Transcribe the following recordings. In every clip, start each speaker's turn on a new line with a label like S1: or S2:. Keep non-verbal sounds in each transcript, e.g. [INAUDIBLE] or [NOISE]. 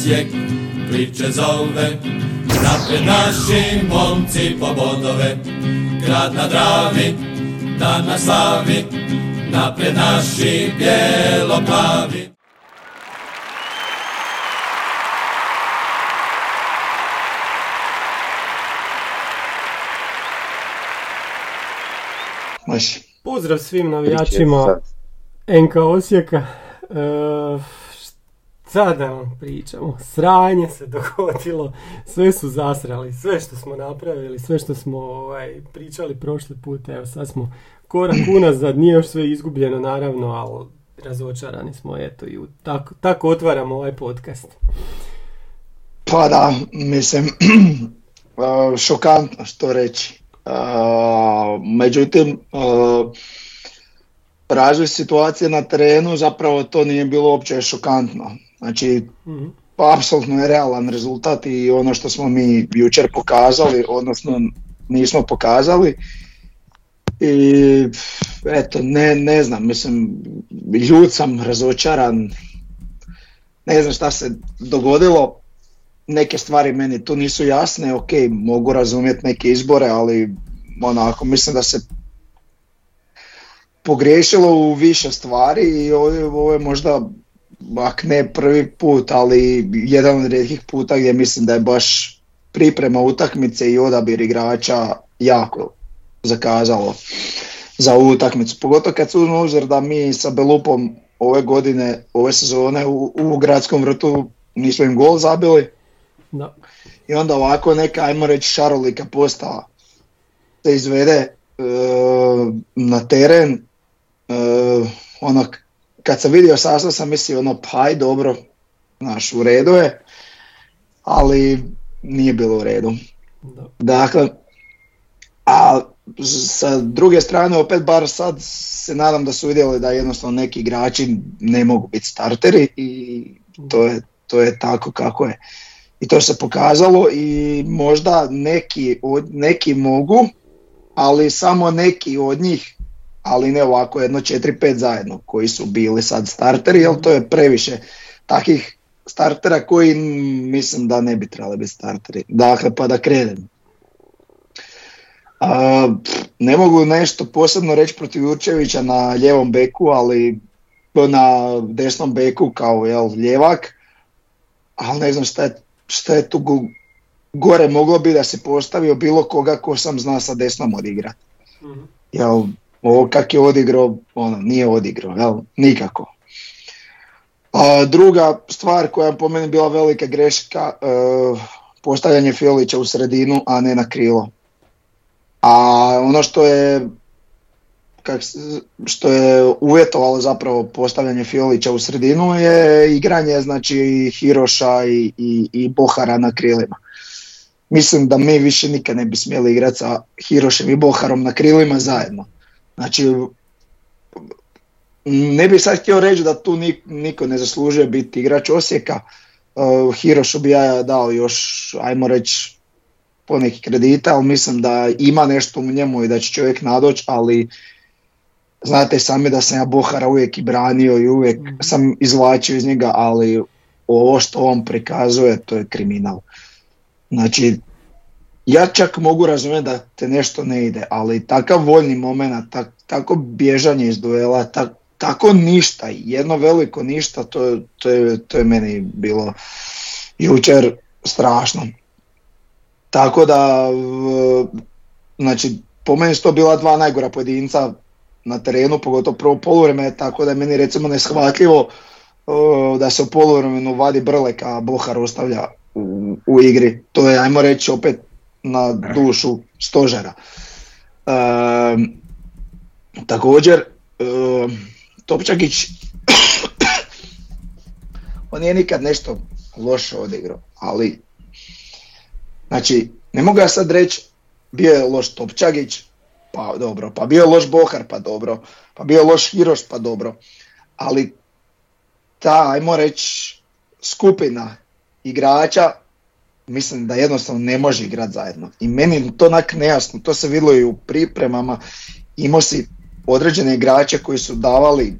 S1: Osijek priče zove. Napred naši momci po bodove, grad na Dravi, dan na slavi. Napred naši bijelo-plavi.
S2: Pozdrav svim navijačima NK Osijeka. E, šta da vam pričamo? Sranje se dogodilo, sve su zasrali, sve što smo napravili, sve što smo ovaj, pričali prošli put, evo sad smo korak unazad, nije još sve izgubljeno naravno, ali razočarani smo, eto, i tako, tako otvaramo ovaj podcast.
S3: Pa da, mislim, [CLEARS THROAT] šokantno što reći. Međutim, razvoj situacije na terenu zapravo to nije bilo uopće šokantno. Znači,
S2: Mhm.
S3: pa apsolutno je realan rezultat i ono što smo mi jučer pokazali, odnosno nismo pokazali. I eto, ne, ne znam, mislim, ljud sam, razočaran, ne znam šta se dogodilo, neke stvari meni tu nisu jasne, ok, mogu razumjeti neke izbore, ali onako, mislim da se pogriješilo u više stvari i ovo je možda, ak ne prvi put, ali jedan od rijetkih puta gdje mislim da je baš priprema utakmice i odabir igrača jako zakazalo za ovu utakmicu. Pogotovo kad se uzme obzir da mi sa Belupom ove godine, ove sezone u, u gradskom vrtu nismo im gol zabili
S2: Da.
S3: i onda ovako neka, ajmo reći, šarolika postava se izvede e, na teren. E, ono, kad sam vidio sastav sam mislio ono, pa aj dobro, znaš, u redu je, ali nije bilo u redu.
S2: da.
S3: Dakle, a sa druge strane opet bar sad se nadam da su vidjeli da jednostavno neki igrači ne mogu biti starteri i to je, to je tako kako je. I to se pokazalo i možda neki, od, neki mogu, ali samo neki od njih, ali ne ovako jedno 4-5 zajedno koji su bili sad starteri, jer to je previše takih startera koji mislim da ne bi trebali biti starteri. Dakle, pa da krenem. Ne mogu nešto posebno reći protiv Jurčevića na ljevom beku, ali na desnom beku kao jel, ljevak, ali ne znam šta je, šta je tu go- gore moglo bi da se postavio bilo koga ko sam zna sa desnom odigrat.
S2: Mhm.
S3: Jel, ovo kak je odigrao, ono, nije odigrao, jel, nikako. A druga stvar koja je po meni bila velika greška, e, postavljanje Fiolića u sredinu, a ne na krilo. A ono što je kak, što je uvjetovalo zapravo postavljanje Fiolića u sredinu je igranje znači Hiroša i, i, i Bohara na krilima. Mislim da mi više nikad ne bi smjeli igrati sa Hirošem i Boharom na krilima zajedno. Znači, ne bih sad htio reći da tu ni- niko ne zaslužuje biti igrač Osijeka. Uh, Hirošu bi ja dao još, ajmo reći, poneki kredita, ali mislim da ima nešto u njemu i da će čovjek nadoći, ali znate sami da sam ja Bohara uvijek i branio i uvijek
S2: Mhm.
S3: sam izvlačio iz njega, ali ovo što on prikazuje, to je kriminal. Znači, ja čak mogu razumjeti da te nešto ne ide, ali takav voljni moment, tak, tako bježanje iz duela, tak, tako ništa, jedno veliko ništa, to, to, je, to je meni bilo jučer strašno. Tako da, znači, po meni su to bila dva najgora pojedinca na terenu, pogotovo prvo poluvreme, tako da je meni recimo neshvatljivo da se u poluvremenu vadi Brlek, a Bohar ostavlja u, u igri. To je, ajmo reći, opet na dušu stožera. Um, također, um, Topčagić, [COUGHS] on nije nikad nešto loše odigrao, ali znači, ne mogu ja sad reći bio je loš Topčagić, pa dobro, pa bio je loš Bohar, pa dobro, pa bio je loš Hiroš, pa dobro, ali ta, ajmo reći, skupina igrača mislim da jednostavno ne može igrati zajedno. I meni je to onak nejasno, to se vidjelo i u pripremama, imao si određene igrače koji su davali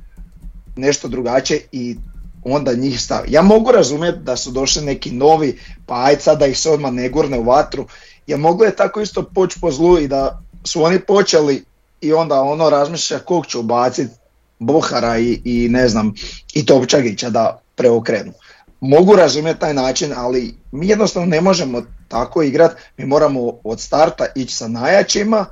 S3: nešto drugačije i onda njih stavi. Ja mogu razumjeti da su došli neki novi, pa aj sad da ih se odmah ne gurne u vatru, jer moglo je tako isto poći po zlu i da su oni počeli i onda ono razmišlja kog ću ubaciti Bohara i, i ne znam i Topčagića da preokrenu. Mogu razumjeti taj način, ali mi jednostavno ne možemo tako igrati, mi moramo od starta ići sa najjačima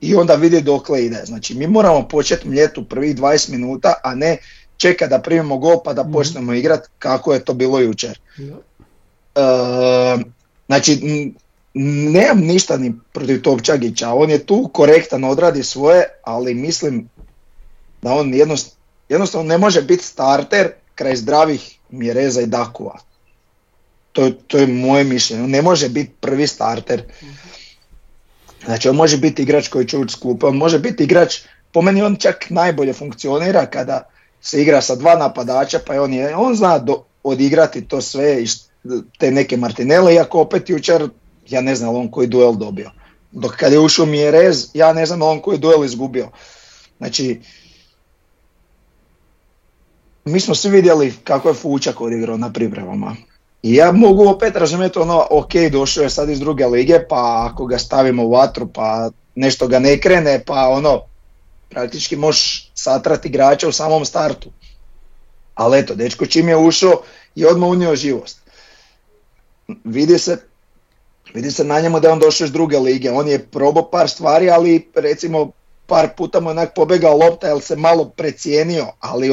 S3: i onda vidjeti dokle ide. Znači mi moramo početi mljetu prvih 20 minuta, a ne čeka da primimo gol pa da mhm. počnemo igrati kako je to bilo jučer. E, znači nemam ništa ni protiv Topčagića, on je tu korektan, odradi svoje, ali mislim da on jednostavno ne može biti starter kraj zdravih Mjereza i Dakua. To, to je moje mišljenje. On ne može biti prvi starter. Znači on može biti igrač koji će ući skupa, on može biti igrač, po meni on čak najbolje funkcionira kada se igra sa dva napadača, pa on, je, on zna do, odigrati to sve, te neke Martinele, iako opet jučer, ja ne znam on koji duel dobio. Dok kad je ušao Mjerez, ja ne znam on koji duel izgubio. Znači, mi smo svi vidjeli kako je Fučak odigrao na pripremama. I ja mogu opet razumjeti ono, ok, došao je sad iz druge lige, pa ako ga stavimo u vatru, pa nešto ga ne krene, pa ono, praktički možeš satrati igrača u samom startu. Ali eto, dečko čim je ušao i odmah unio živost. Vidi se, vidi se na njemu da je on došao iz druge lige, on je probao par stvari, ali recimo par puta mu onak pobegao lopta jer se malo precijenio, ali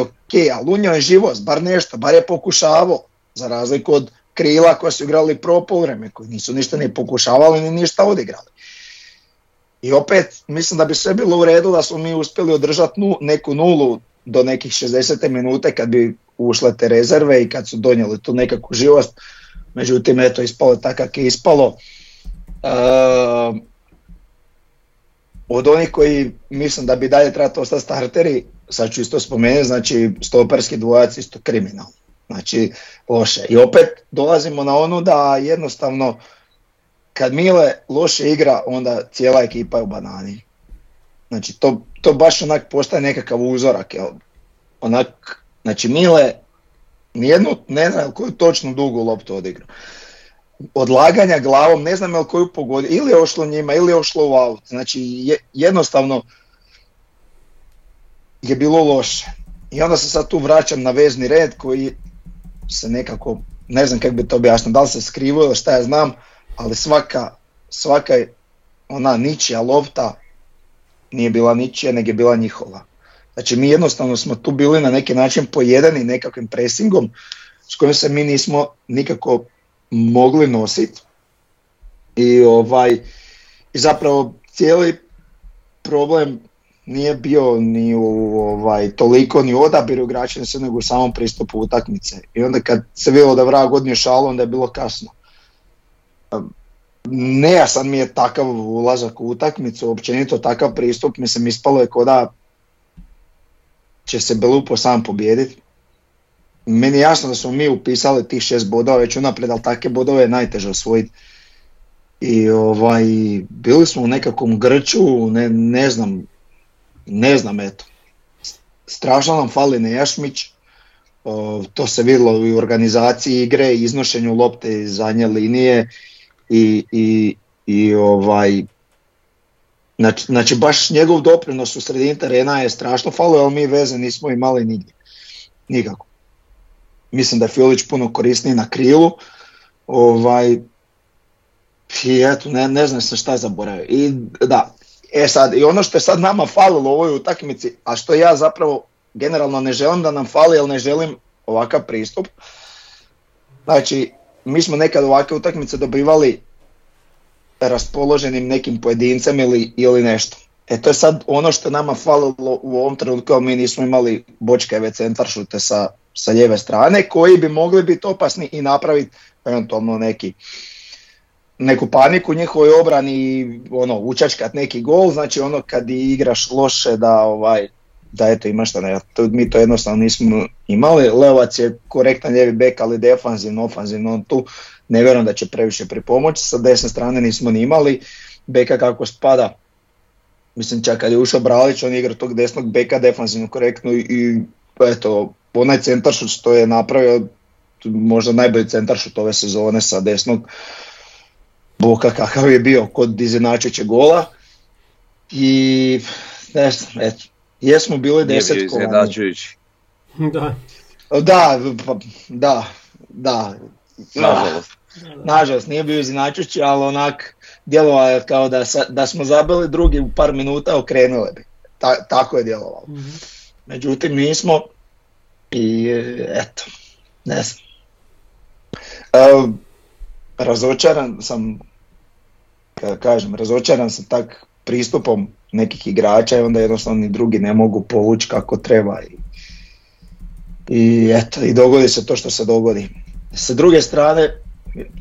S3: ali unio je živost, bar nešto, bar je pokušavao, za razliku od krila koji su igrali pro vreme, koji nisu ništa ni pokušavali ni ništa odigrali. I opet, mislim da bi sve bilo u redu da smo mi uspjeli održati nu, neku nulu do nekih 60. minute kad bi ušle te rezerve i kad su donijeli tu nekakvu živost. Međutim, eto, ispalo tako kako je ispalo. Uh, od onih koji mislim da bi dalje trebalo ostati starteri, sad ću isto spomenuti, znači stoperski dvojac isto kriminal. Znači loše. I opet dolazimo na onu da jednostavno kad Mile loše igra, onda cijela ekipa je u banani. Znači to, to baš onak postaje nekakav uzorak. Jel? Onak, znači Mile nijednu, ne znam koju točno dugu loptu odigra. Odlaganja glavom, ne znam jel koju pogodio, ili je ošlo njima, ili je ošlo u aut. Znači je, jednostavno je bilo loše. I onda se sad tu vraćam na vezni red koji se nekako, ne znam kako bi to objasnio, da li se skrivo ili šta ja znam, ali svaka, svaka ona ničija lopta nije bila ničija, nego je bila njihova. Znači mi jednostavno smo tu bili na neki način pojedani nekakvim presingom s kojim se mi nismo nikako mogli nositi. I ovaj i zapravo cijeli problem nije bio ni u ovaj, toliko ni odabiru igrača nego u samom pristupu utakmice. I onda kad se vidjelo da vrag odnio šalu, onda je bilo kasno. Nejasan mi je takav ulazak u utakmicu, općenito takav pristup, mislim ispalo je kao da će se Belupo sam pobijediti. Meni je jasno da smo mi upisali tih šest bodova već unaprijed, ali takve bodove je najteže osvojiti. I ovaj, bili smo u nekakvom grču, ne, ne znam, ne znam, eto. Strašno nam fali Nejašmić, to se vidjelo i u organizaciji igre, iznošenju lopte iz zadnje linije i, i, i ovaj, znači, znači, baš njegov doprinos u sredini terena je strašno falo, ali mi veze nismo imali nigdje, nikako. Mislim da je Fiolić puno korisniji na krilu, ovaj, i eto, ne, ne znam se šta zaboravio. I da, E sad, i ono što je sad nama falilo u ovoj utakmici, a što ja zapravo generalno ne želim da nam fali, jer ne želim ovakav pristup. Znači, mi smo nekad ovakve utakmice dobivali raspoloženim nekim pojedincem ili, ili nešto. E to je sad ono što je nama falilo u ovom trenutku, mi nismo imali bočkeve centaršute sa, sa lijeve strane, koji bi mogli biti opasni i napraviti eventualno neki neku paniku u njihovoj obrani i ono, učačkat neki gol, znači ono kad igraš loše da ovaj da eto imaš šta ne, mi to jednostavno nismo imali, Leovac je korektan ljevi bek, ali defanzivno, ofanzivno, on tu ne vjerujem da će previše pripomoći, sa desne strane nismo ni imali, beka kako spada, mislim čak kad je ušao Bralić, on igra tog desnog beka defanzivno korektno i eto, onaj centaršut što je napravio, možda najbolji centaršut ove sezone sa desnog boka kakav je bio kod izjednačujućeg gola. I ne znam, eto, jesmo bili deset
S2: Da.
S3: Da, pa, da, da. Nažalost. Nažalost, nije bio izjednačujući, ali onak djelovalo je kao da, da smo zabili drugi u par minuta, okrenuli bi. Ta, tako je djelovalo. mm Međutim, nismo i eto, ne znam. E, razočaran sam, kažem, razočaran sam tak pristupom nekih igrača i onda jednostavno ni drugi ne mogu povući kako treba i, i eto, i dogodi se to što se dogodi. Sa druge strane,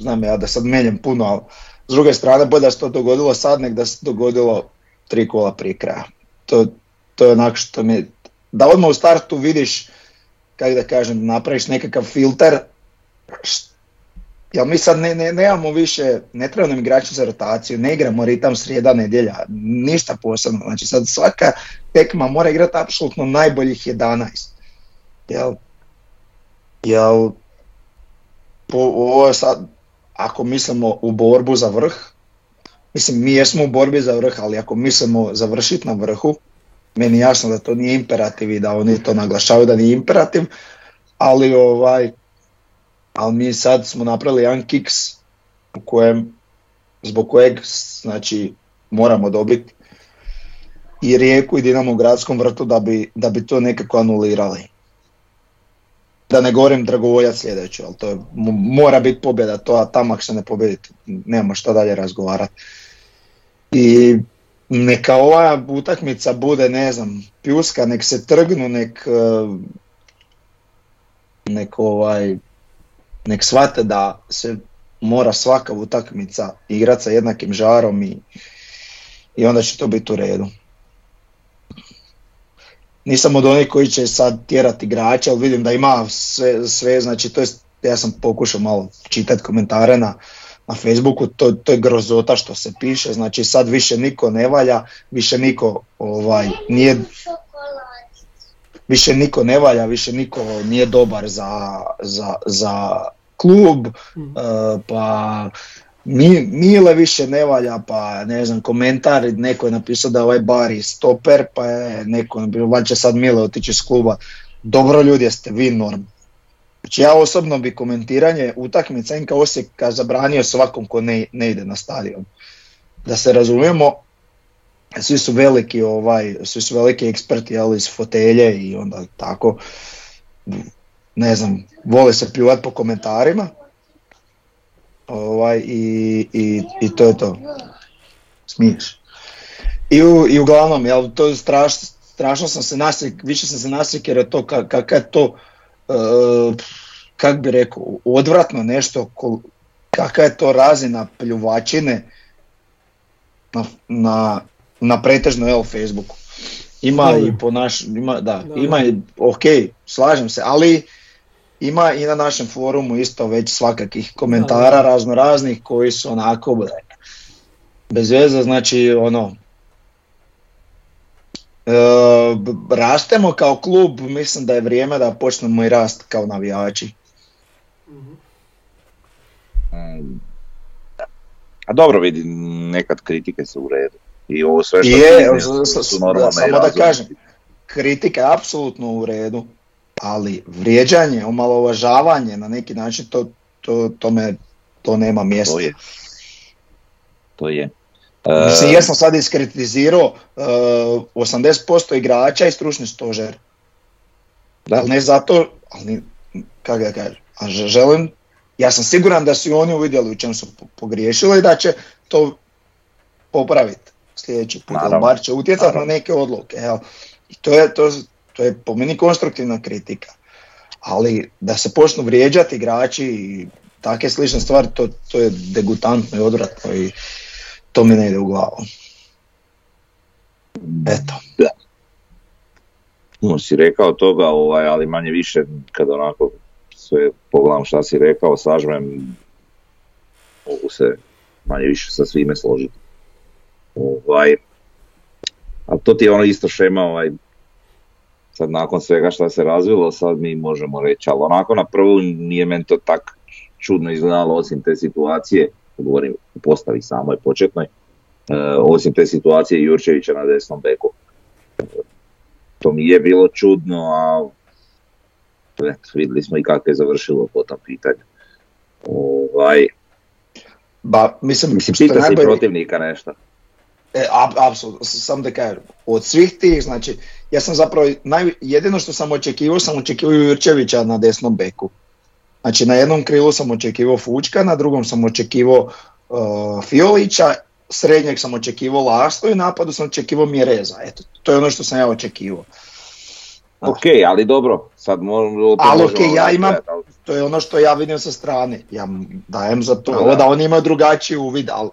S3: znam ja da sad menjam puno, ali s druge strane bolje da se to dogodilo sad nek da se dogodilo tri kola prije kraja. To, to je onako što mi, da odmah u startu vidiš, kako da kažem, napraviš nekakav filter, Jel mi sad ne, ne, nemamo više, ne treba nam igrači za rotaciju, ne igramo ritam srijeda, nedjelja, ništa posebno. Znači sad svaka tekma mora igrati apsolutno najboljih 11. Jel, jel po, ovo sad, ako mislimo u borbu za vrh, mislim mi jesmo u borbi za vrh, ali ako mislimo završiti na vrhu, meni jasno da to nije imperativ i da oni to naglašavaju da nije imperativ, ali ovaj, ali mi sad smo napravili jedan kiks u kojem, zbog kojeg znači, moramo dobiti i Rijeku i Dinamo u gradskom vrtu da bi, da bi to nekako anulirali. Da ne govorim Dragovoljac sljedeći, ali to je, mora biti pobjeda, to a tamo ako se ne pobjedi, nemamo šta dalje razgovarati. I neka ova utakmica bude, ne znam, pjuska, nek se trgnu, nek, eh, nek ovaj, nek shvate da se mora svaka utakmica igrati sa jednakim žarom i, i onda će to biti u redu. Nisam od onih koji će sad tjerati igrače, ali vidim da ima sve, sve znači to je, ja sam pokušao malo čitati komentare na, na Facebooku, to, to je grozota što se piše, znači sad više niko ne valja, više niko ovaj, nije više niko ne valja, više niko nije dobar za, za, za klub, mm. uh, pa Mile više ne valja, pa ne znam, komentar, neko je napisao da ovaj Bari stoper, pa je neko napisao, će sad Mile otići iz kluba. Dobro ljudi, jeste vi norm. Znači ja osobno bi komentiranje utakmica Inka Osijeka zabranio svakom ko ne, ne ide na stadion. Da se razumijemo, svi su veliki ovaj, svi su veliki eksperti ali iz fotelje i onda tako ne znam, vole se pljuvat po komentarima ovaj, i, i, i to je to. Smiješ. I, u, i uglavnom, jel, to je strašno, strašno sam se nasjek, više sam se nasjek jer je to kakav je to, uh, kak bi rekao, odvratno nešto, kakva je to razina pljuvačine na, na, na pretežno evo Facebooku. Ima i po naš, ima, da, ima i, ok, slažem se, ali ima i na našem forumu isto već svakakih komentara razno raznih koji su onako bez veze, znači ono e, rastemo kao klub, mislim da je vrijeme da počnemo i rast kao navijači.
S4: A dobro vidi, nekad kritike su u redu. I ovo sve što je,
S3: su normalne Samo da kažem, kritika je apsolutno u redu, ali vrijeđanje, omalovažavanje na neki način to, to, to, me, to nema mjesta.
S4: To je. To je.
S3: Mislim, uh, jesam sad iskritizirao uh, 80% igrača i stručni stožer. Da. Ali ne zato, ali kako ja kažem, a želim, ja sam siguran da su i oni uvidjeli u čem su pogriješili i da će to popraviti sljedeći put, bar će utjecati na neke odluke. Jel? I to je, to, to je po meni konstruktivna kritika. Ali da se počnu vrijeđati igrači i takve slične stvari, to, to je degutantno i odvratno i to mi ne ide u glavu. Eto.
S4: Da. Puno si rekao toga, ovaj, ali manje više kad onako sve pogledam šta si rekao, sažmem, mogu se manje više sa svime složiti. Ovaj, a to ti je ono isto šema ovaj, sad nakon svega što se razvilo, sad mi možemo reći, ali onako na prvu nije meni to tak čudno izgledalo osim te situacije, govorim u postavi samoj početnoj, e, osim te situacije Jurčevića na desnom beku. To mi je bilo čudno, a eto, vidjeli smo i kako je završilo po tom pitanju. Ovaj,
S3: Ba, mislim,
S4: mislim, pita se i
S3: najbolje-
S4: protivnika nešto.
S3: E, ap- apsolutno, sam da kažem, od svih tih, znači, ja sam zapravo, naj, jedino što sam očekivao, sam očekivao Jurčevića na desnom beku. Znači, na jednom krilu sam očekivao Fučka, na drugom sam očekivao uh, Fiolića, srednjeg sam očekivao Laslo i napadu sam očekivao Mjereza. Eto, to je ono što sam ja očekivao.
S4: Ok, ali dobro, sad možemo...
S3: Ali ok, ja imam-
S4: razgledati, ali-
S3: To je ono što ja vidim sa strane. Ja dajem za to.
S4: Da, da.
S3: da oni imaju drugačiji uvid, ali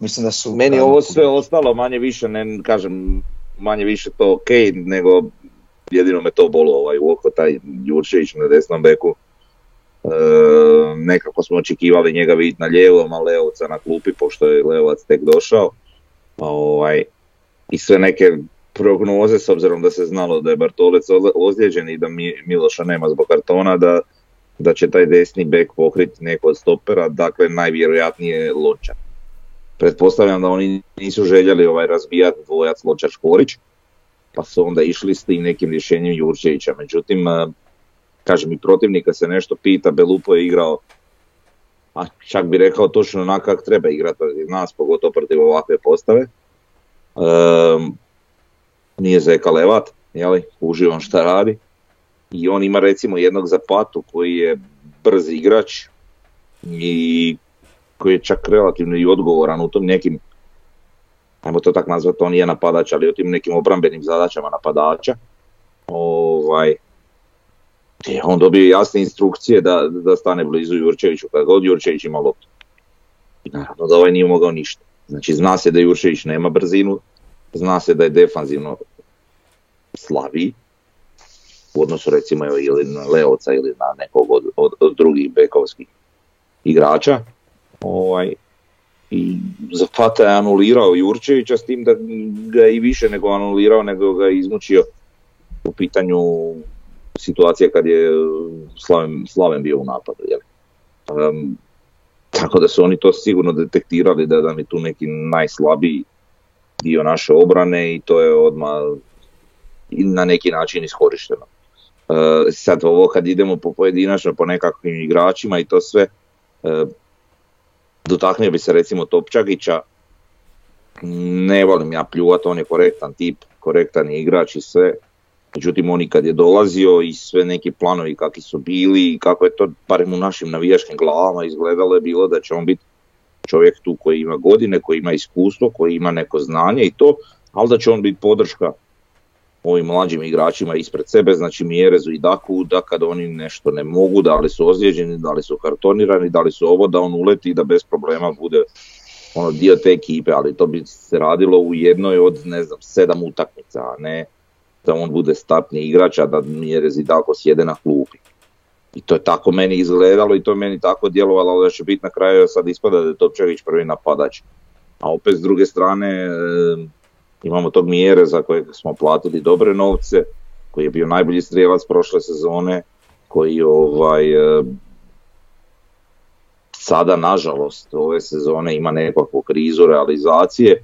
S3: mislim da su...
S4: Meni ovo sve ostalo manje više, ne kažem, manje više to ok, nego jedino me to bolo ovaj u oko, taj Jurčević na desnom beku. E, nekako smo očekivali njega vidjeti na lijevom, a Leovca na klupi, pošto je Leovac tek došao. Pa, ovaj, I sve neke prognoze, s obzirom da se znalo da je Bartolec ozlijeđen i da Mi- Miloša nema zbog kartona, da, da će taj desni bek pokriti neko od stopera, dakle najvjerojatnije Lončar pretpostavljam da oni nisu željeli ovaj razbijati dvojac Ločar Škorić, pa su onda išli s tim nekim rješenjem Jurčevića. Međutim, eh, kažem i protivnika se nešto pita, Belupo je igrao, a čak bi rekao točno onak kako treba igrati protiv nas, pogotovo protiv ovakve postave. Ehm, nije Zeka Levat, jeli, uživam šta radi. I on ima recimo jednog zapatu koji je brz igrač i koji je čak relativno i odgovoran u tom nekim, ajmo to tak nazvati, on je napadač, ali u tim nekim obrambenim zadaćama napadača. Ovaj, on dobio jasne instrukcije da, da stane blizu Jurčeviću kad god Jurčević ima loptu. Naravno da ovaj nije mogao ništa. Znači zna se da Jurčević nema brzinu, zna se da je defanzivno slabiji, u odnosu recimo ili na Leovca ili na nekog od, od, od drugih bekovskih igrača. Ovaj, I Zapata je anulirao Jurčevića s tim da ga i više nego anulirao, nego ga izmučio u pitanju situacije kad je Slaven, Slaven bio u napadu. Jel? Um, tako da su oni to sigurno detektirali da nam je tu neki najslabiji dio naše obrane i to je odmah na neki način iskorišteno. Uh, sad ovo kad idemo po pojedinačno po nekakvim igračima i to sve, uh, dotaknuo bi se recimo Topčagića, ne volim ja pljuvat, on je korektan tip, korektan je igrač i sve, međutim on kad je dolazio i sve neki planovi kakvi su bili i kako je to barem u našim navijačkim glavama izgledalo je bilo da će on biti čovjek tu koji ima godine, koji ima iskustvo, koji ima neko znanje i to, ali da će on biti podrška ovim mlađim igračima ispred sebe, znači Mjerezu i Daku, da kad oni nešto ne mogu, da li su ozlijeđeni, da li su kartonirani, da li su ovo, da on uleti i da bez problema bude ono dio te ekipe, ali to bi se radilo u jednoj od, ne znam, sedam utakmica, a ne da on bude startni igrač, a da Mjerez i Dako sjede na klupi. I to je tako meni izgledalo i to je meni tako djelovalo da će biti na kraju sad ispada da je Topčević prvi napadač. A opet s druge strane imamo tog Mjere za kojeg smo platili dobre novce, koji je bio najbolji strijelac prošle sezone, koji ovaj e, sada nažalost ove sezone ima nekakvu krizu realizacije.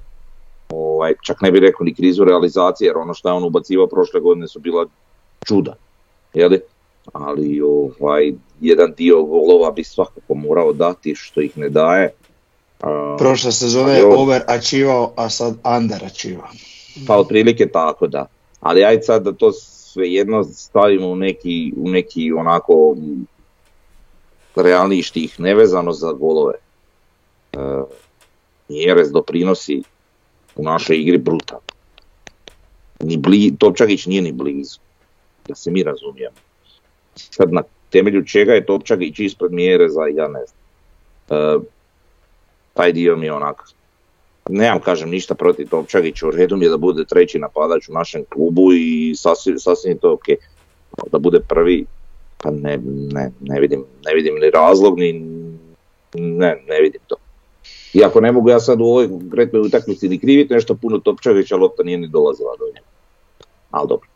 S4: Ovaj, čak ne bih rekao ni krizu realizacije jer ono što je on ubacivao prošle godine su bila čuda. Jeli? Ali ovaj, jedan dio golova bi svakako morao dati što ih ne daje.
S3: Prošle sezone je
S4: Jo.
S3: over ačivao, a sad under ačivao.
S4: Pa otprilike tako da. Ali ajde sad da to svejedno stavimo u neki, u neki onako realniji štih, nevezano za golove. E, Mjerez doprinosi u našoj igri brutalno. Ni bli, Topčagić nije ni blizu, da se mi razumijemo. Sad na temelju čega je Topčagić ispred Mjereza, ja ne znam. E, taj dio mi je onak nemam kažem ništa protiv Topčagića, u redu mi je da bude treći napadač u našem klubu i sasvim, sasvim to ok. Da bude prvi, pa ne, ne, ne, vidim, ne vidim ni razlog, ni ne, ne vidim to. Iako ne mogu ja sad u ovoj konkretnoj utakmici ni kriviti nešto puno Topčagića, lopta nije ni dolazila do njega. Ali dobro.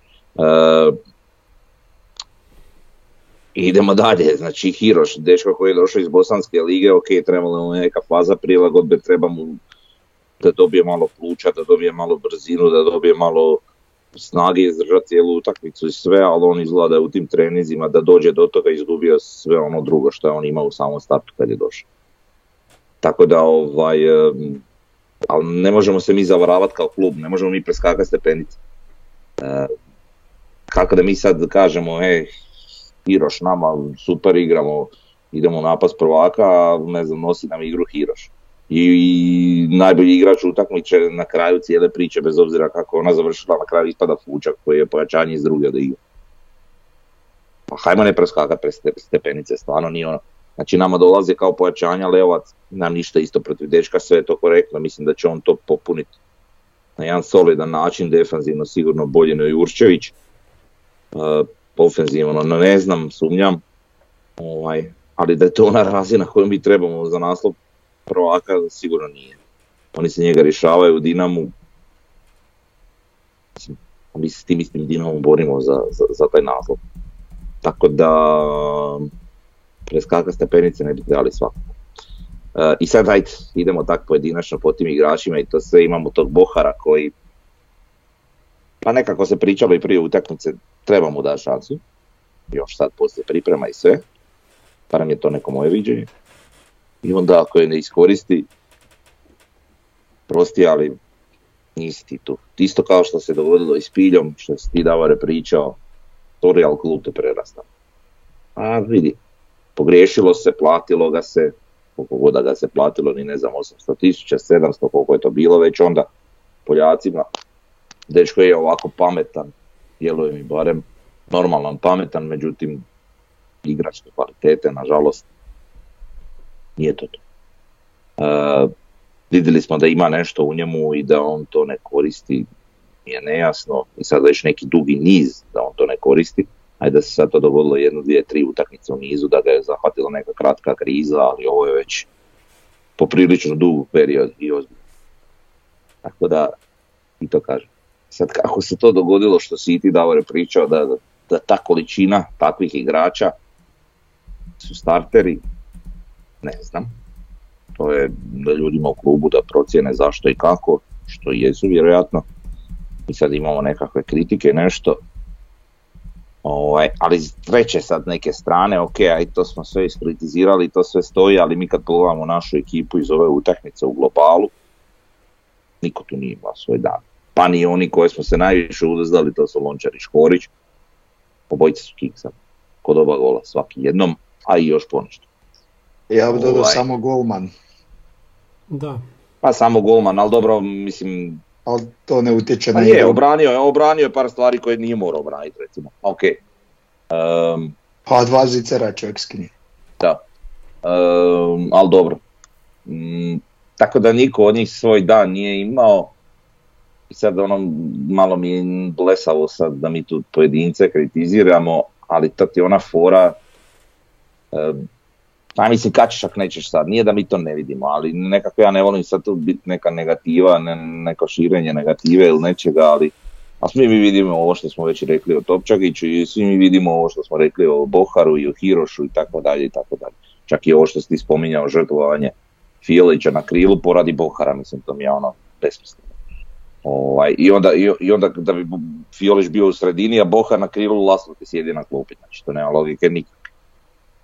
S4: Idemo dalje, znači Hiroš, dečko koji je došao iz Bosanske lige, ok, trebalo mu neka faza prilagodbe, treba mu da dobije malo pluća, da dobije malo brzinu, da dobije malo snage izdržati cijelu utakmicu i sve, ali on izgleda u tim trenizima da dođe do toga izgubio sve ono drugo što je on imao u samom startu kad je došao. Tako da ovaj, ali ne možemo se mi zavaravati kao klub, ne možemo mi preskakati stepenice. E, kako da mi sad kažemo, e, Hiroš nama, super igramo, idemo napast prvaka, a ne znam, nosi nam igru Hiroš. I, najbolji igrač utakmice na kraju cijele priče, bez obzira kako ona završila, na kraju ispada Fučak koji je pojačanje iz druge da igra. Pa hajmo ne preskakati pre stepenice, stvarno nije ono. Znači nama dolaze kao pojačanja Leovac, nam ništa isto protiv dečka, sve je to korektno, mislim da će on to popuniti na jedan solidan način, defanzivno sigurno bolje no Jurčević. Uh, ofenzivno, no ne znam, sumnjam, ovaj, ali da je to ona razina koju mi trebamo za naslov prvaka, sigurno nije. Oni se njega rješavaju u Dinamu, mi se s tim istim Dinamom borimo za, za, za taj naslov. Tako da preskaka stepenice ne bi trebali svakako. Uh, I sad ajde, idemo tak pojedinačno po tim igračima i to sve imamo tog Bohara koji pa nekako se pričalo i prije utakmice, treba mu dati šansu, još sad poslije priprema i sve, nam je to neko moje viđenje. I onda ako je ne iskoristi, prosti, ali nisi ti tu. Isto kao što se dogodilo i s Piljom, što si ti Davore pričao, to Real klub te prerasta. A vidi, pogriješilo se, platilo ga se, koliko god ga se platilo, ni ne znam, 800 tisuća, 700, koliko je to bilo već onda Poljacima, dečko je ovako pametan, djeluje mi barem normalan, pametan, međutim igračke kvalitete, nažalost, nije to to. Uh, vidjeli smo da ima nešto u njemu i da on to ne koristi, je nejasno i sad već neki dugi niz da on to ne koristi. Ajde da se sad to dogodilo jednu, dvije, tri utakmice u nizu, da ga je zahvatila neka kratka kriza, ali ovo je već poprilično dug period i ozbiljno. Tako da, i to kažem. Sad kako se to dogodilo što si i ti Davore pričao da, da ta količina takvih igrača su starteri, ne znam. To je da ljudima u klubu da procjene zašto i kako, što jesu vjerojatno. I sad imamo nekakve kritike, nešto. Ovaj, ali s treće sad neke strane, ok, aj to smo sve iskritizirali, to sve stoji, ali mi kad pogledamo našu ekipu iz ove utakmice u globalu, niko tu nije imao svoj dan pa ni oni koji smo se najviše uzdali, to su Lončar i Škorić, obojice su kiksa, kod oba gola svaki jednom, a i još ponešto.
S3: Ja bih dodao ovaj. samo golman.
S2: Da.
S4: Pa samo golman, ali dobro, mislim...
S3: Ali to ne utječe
S4: pa na je, obranio je, obranio je par stvari koje nije morao obraniti, recimo. Ok. Um,
S3: pa dva zicera čovjek skinje.
S4: Da. Um, ali dobro. Um, tako da niko od njih svoj dan nije imao. I sad ono, malo mi je blesavo sad da mi tu pojedince kritiziramo, ali to ti ona fora, e, mislim kačešak nećeš sad, nije da mi to ne vidimo, ali nekako ja ne volim sad tu biti neka negativa, ne, neko širenje negative ili nečega, ali a svi mi vidimo ovo što smo već rekli o Topčagiću i svi mi vidimo ovo što smo rekli o Boharu i o Hirošu i tako dalje i tako dalje. Čak i ovo što si ti spominjao žrtvovanje Fijelića na krilu poradi Bohara, mislim to mi je ono besmisleno. Ovaj, i, onda, i, onda da bi Fiolić bio u sredini, a Boha na krilu, Laslo ti sjedi na klupi. Znači to nema logike nikakve.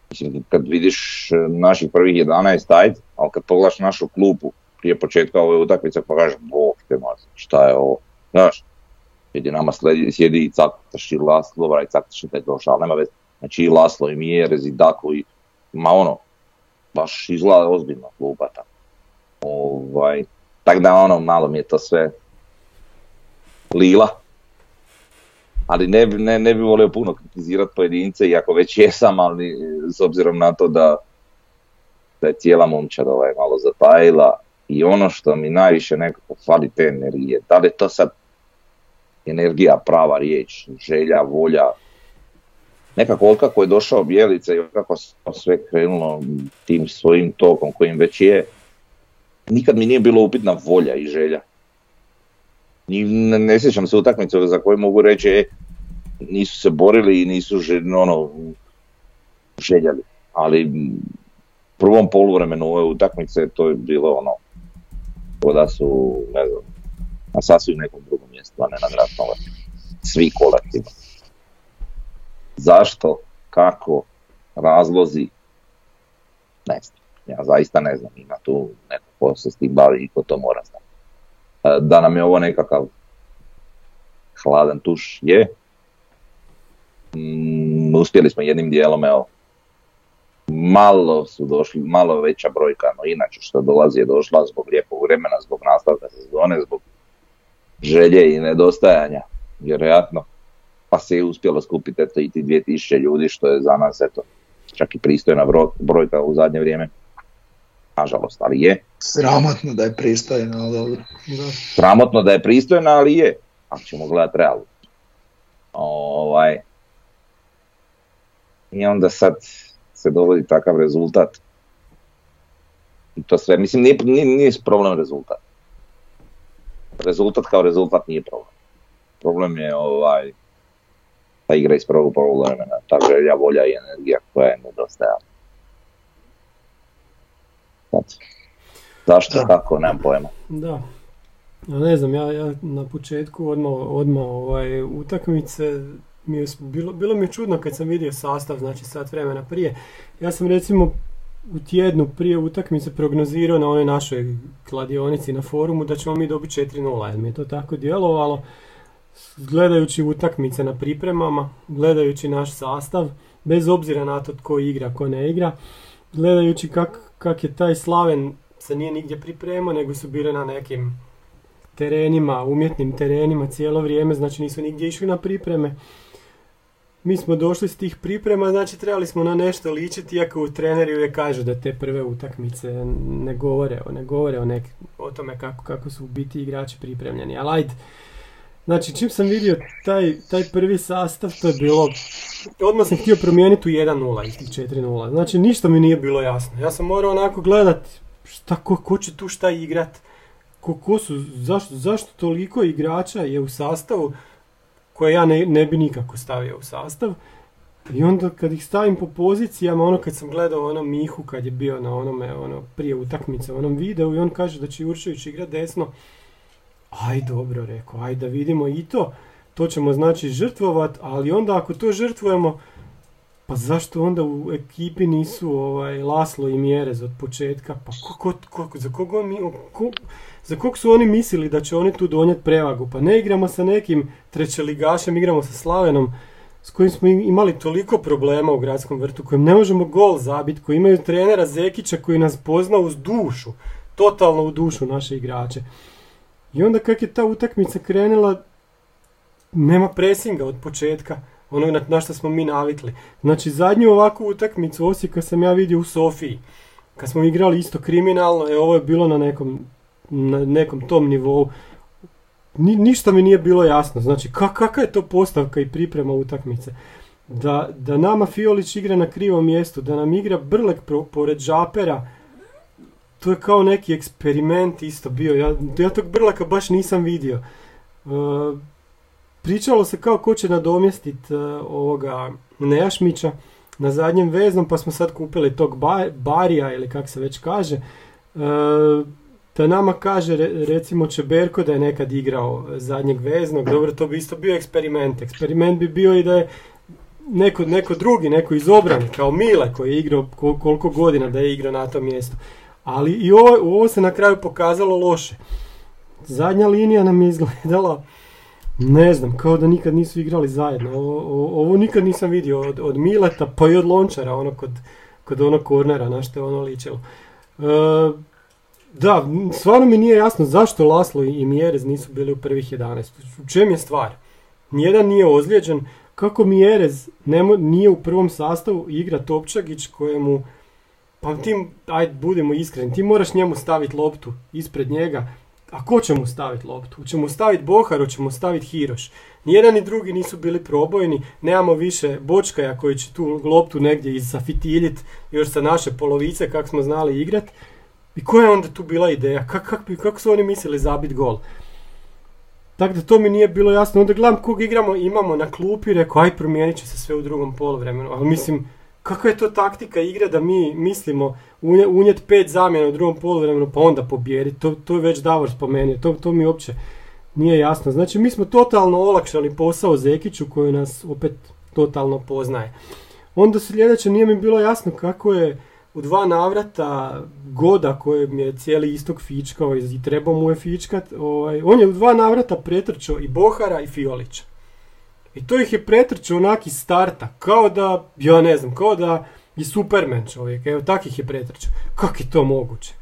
S4: Mislim, kad vidiš e, naših prvih 11, ajde, ali kad pogledaš našu klupu prije početka ove utakmice, pa kažeš, bog te šta je ovo? Znaš, vidi nama sledi, sjedi i Caktaš i Laslo, ovaj Caktaš je taj došao, nema veze. Znači i Laslo i Mjerez i Dako i, ma ono, baš izgleda ozbiljno klupa tamo. Ovaj, tako da ono, malo mi je to sve Lila. Ali ne, ne, ne bi volio puno kritizirati pojedince, iako već jesam, ali s obzirom na to da, da je cijela momčad ovaj malo zatajila i ono što mi najviše nekako fali te energije, da li je to sad energija, prava riječ, želja, volja, nekako kako je došao Bjelica i kako se sve krenulo tim svojim tokom kojim već je, nikad mi nije bilo upitna volja i želja. Ne, ne sjećam se utakmicu za koju mogu reći, e, nisu se borili i nisu ono, željeli. Ali u prvom poluvremenu ove utakmice to je bilo ono, da su, ne znam, na sasvim nekom drugom mjestu, a ne na grad Svi kolektivno. Zašto, kako, razlozi, ne znam. Ja zaista ne znam, ima tu neko ko se s tim bavi i ko to mora znati. E, da nam je ovo nekakav hladan tuš, je. Mm, uspjeli smo jednim dijelom, evo, malo su došli, malo veća brojka, no inače što dolazi je došla zbog lijepog vremena, zbog nastavka sezone, zbog želje i nedostajanja, vjerojatno. Pa se je uspjelo skupiti eto i ti 2000 ljudi, što je za nas eto, čak i pristojna brojka u zadnje vrijeme. Nažalost, ali je.
S3: Sramotno da je pristojna, ali dobro.
S4: Sramotno da je pristojna, ali je. Ako ćemo gledati realno. Ovaj. I onda sad se dovodi takav rezultat. I to sve, mislim, nije, nije, nije problem rezultat. Rezultat kao rezultat nije problem. Problem je ovaj, ta igra iz prvog vremena, ta želja, volja i energija koja je nedostajala. Zašto, da. kako, nemam pojma.
S2: Da. Ja ne znam, ja, ja na početku odmah, odmah ovaj, utakmice mi je, bilo, bilo mi je čudno kad sam vidio sastav, znači sat vremena prije. Ja sam recimo u tjednu prije utakmice prognozirao na onoj našoj kladionici na forumu da ćemo mi dobiti 4-0, jer mi je to tako djelovalo. Gledajući utakmice na pripremama, gledajući naš sastav, bez obzira na to tko igra, ko ne igra, gledajući kak, kak je taj Slaven se nije nigdje pripremao, nego su bile na nekim terenima, umjetnim terenima cijelo vrijeme, znači nisu nigdje išli na pripreme mi smo došli s tih priprema, znači trebali smo na nešto ličiti, iako u treneri uvijek kažu da te prve utakmice ne govore, ne govore o, nek, o tome kako, kako su u biti igrači pripremljeni. Ali ajde, znači čim sam vidio taj, taj prvi sastav, to je bilo, odmah sam htio promijeniti u 1-0 iz tih 4-0. Znači ništa mi nije bilo jasno. Ja sam morao onako gledat šta, ko, ko će tu šta igrat, ko, ko su, zašto, zašto toliko igrača je u sastavu, koje ja ne, ne bi nikako stavio u sastav. I onda kad ih stavim po pozicijama, ono kad sam gledao ono Mihu kad je bio na onome ono, prije utakmice, onom videu i on kaže da će Jurčević igrati desno. Aj dobro, rekao, aj da vidimo i to. To ćemo znači žrtvovat, ali onda ako to žrtvujemo, pa zašto onda u ekipi nisu ovaj, Laslo i Mjerez od početka? Pa ko, ko, ko, za koga mi, ko, za kog su oni mislili da će oni tu donijeti prevagu? Pa ne igramo sa nekim trećeligašem, igramo sa Slavenom s kojim smo imali toliko problema u gradskom vrtu, kojim ne možemo gol zabiti, koji imaju trenera Zekića koji nas pozna uz dušu, totalno u dušu naše igrače. I onda kak je ta utakmica krenula, nema presinga od početka, ono na, na što smo mi navikli. Znači zadnju ovakvu utakmicu Osijeka sam ja vidio u Sofiji. Kad smo igrali isto kriminalno, e, ovo je bilo na nekom na nekom tom nivou. Ni, ništa mi nije bilo jasno. Znači, kakva je to postavka i priprema utakmice? Da, da nama Fiolić igra na krivom mjestu, da nam igra Brlek pored Žapera, to je kao neki eksperiment isto bio. Ja, ja tog Brlaka baš nisam vidio. E, pričalo se kao ko će nadomjestiti uh, ovoga Nejašmića na zadnjem veznom, pa smo sad kupili tog Barija ili kak se već kaže. Uh, da nama kaže recimo Čeberko da je nekad igrao zadnjeg veznog, dobro to bi isto bio eksperiment. Eksperiment bi bio i da je neko, neko drugi, neko iz obrane, kao Mile koji je igrao koliko godina da je igrao na tom mjestu. Ali i ovo, ovo se na kraju pokazalo loše. Zadnja linija nam je izgledala, ne znam, kao da nikad nisu igrali zajedno. Ovo, ovo, nikad nisam vidio od, od Mileta pa i od Lončara, ono kod, kod onog kornera, na što je ono ličilo. E, da, stvarno mi nije jasno zašto Laslo i Mjerez nisu bili u prvih 11. U čem je stvar? Nijedan nije ozlijeđen. Kako Mjerez nije u prvom sastavu igra Topčagić kojemu, pa tim, ajde budemo iskreni, ti moraš njemu staviti loptu ispred njega. A ko će mu staviti loptu? Hoće mu staviti Bohar, hoće mu staviti Hiroš. Nijedan ni drugi nisu bili probojni, nemamo više Bočkaja koji će tu loptu negdje izafitiljit još sa naše polovice kako smo znali igrati. I koja je onda tu bila ideja? Kak, kak, kako su oni mislili zabiti gol? Tako da to mi nije bilo jasno. Onda gledam kog igramo, imamo na klupi, rekao aj promijenit će se sve u drugom poluvremenu. Ali mislim, kakva je to taktika igre da mi mislimo unijet pet zamjena u drugom poluvremenu pa onda pobijediti. To, to je već Davor spomenuo, to, to mi uopće nije jasno. Znači mi smo totalno olakšali posao Zekiću koji nas opet totalno poznaje. Onda sljedeće nije mi bilo jasno kako je u dva navrata Goda kojem je cijeli istok fičkao i trebao mu je fičkat, ovaj, on je u dva navrata pretrčao i Bohara i Fiolića. I to ih je pretrčao onak iz starta, kao da, ja ne znam, kao da je Superman čovjek, evo takih je pretrčao. Kako je to moguće?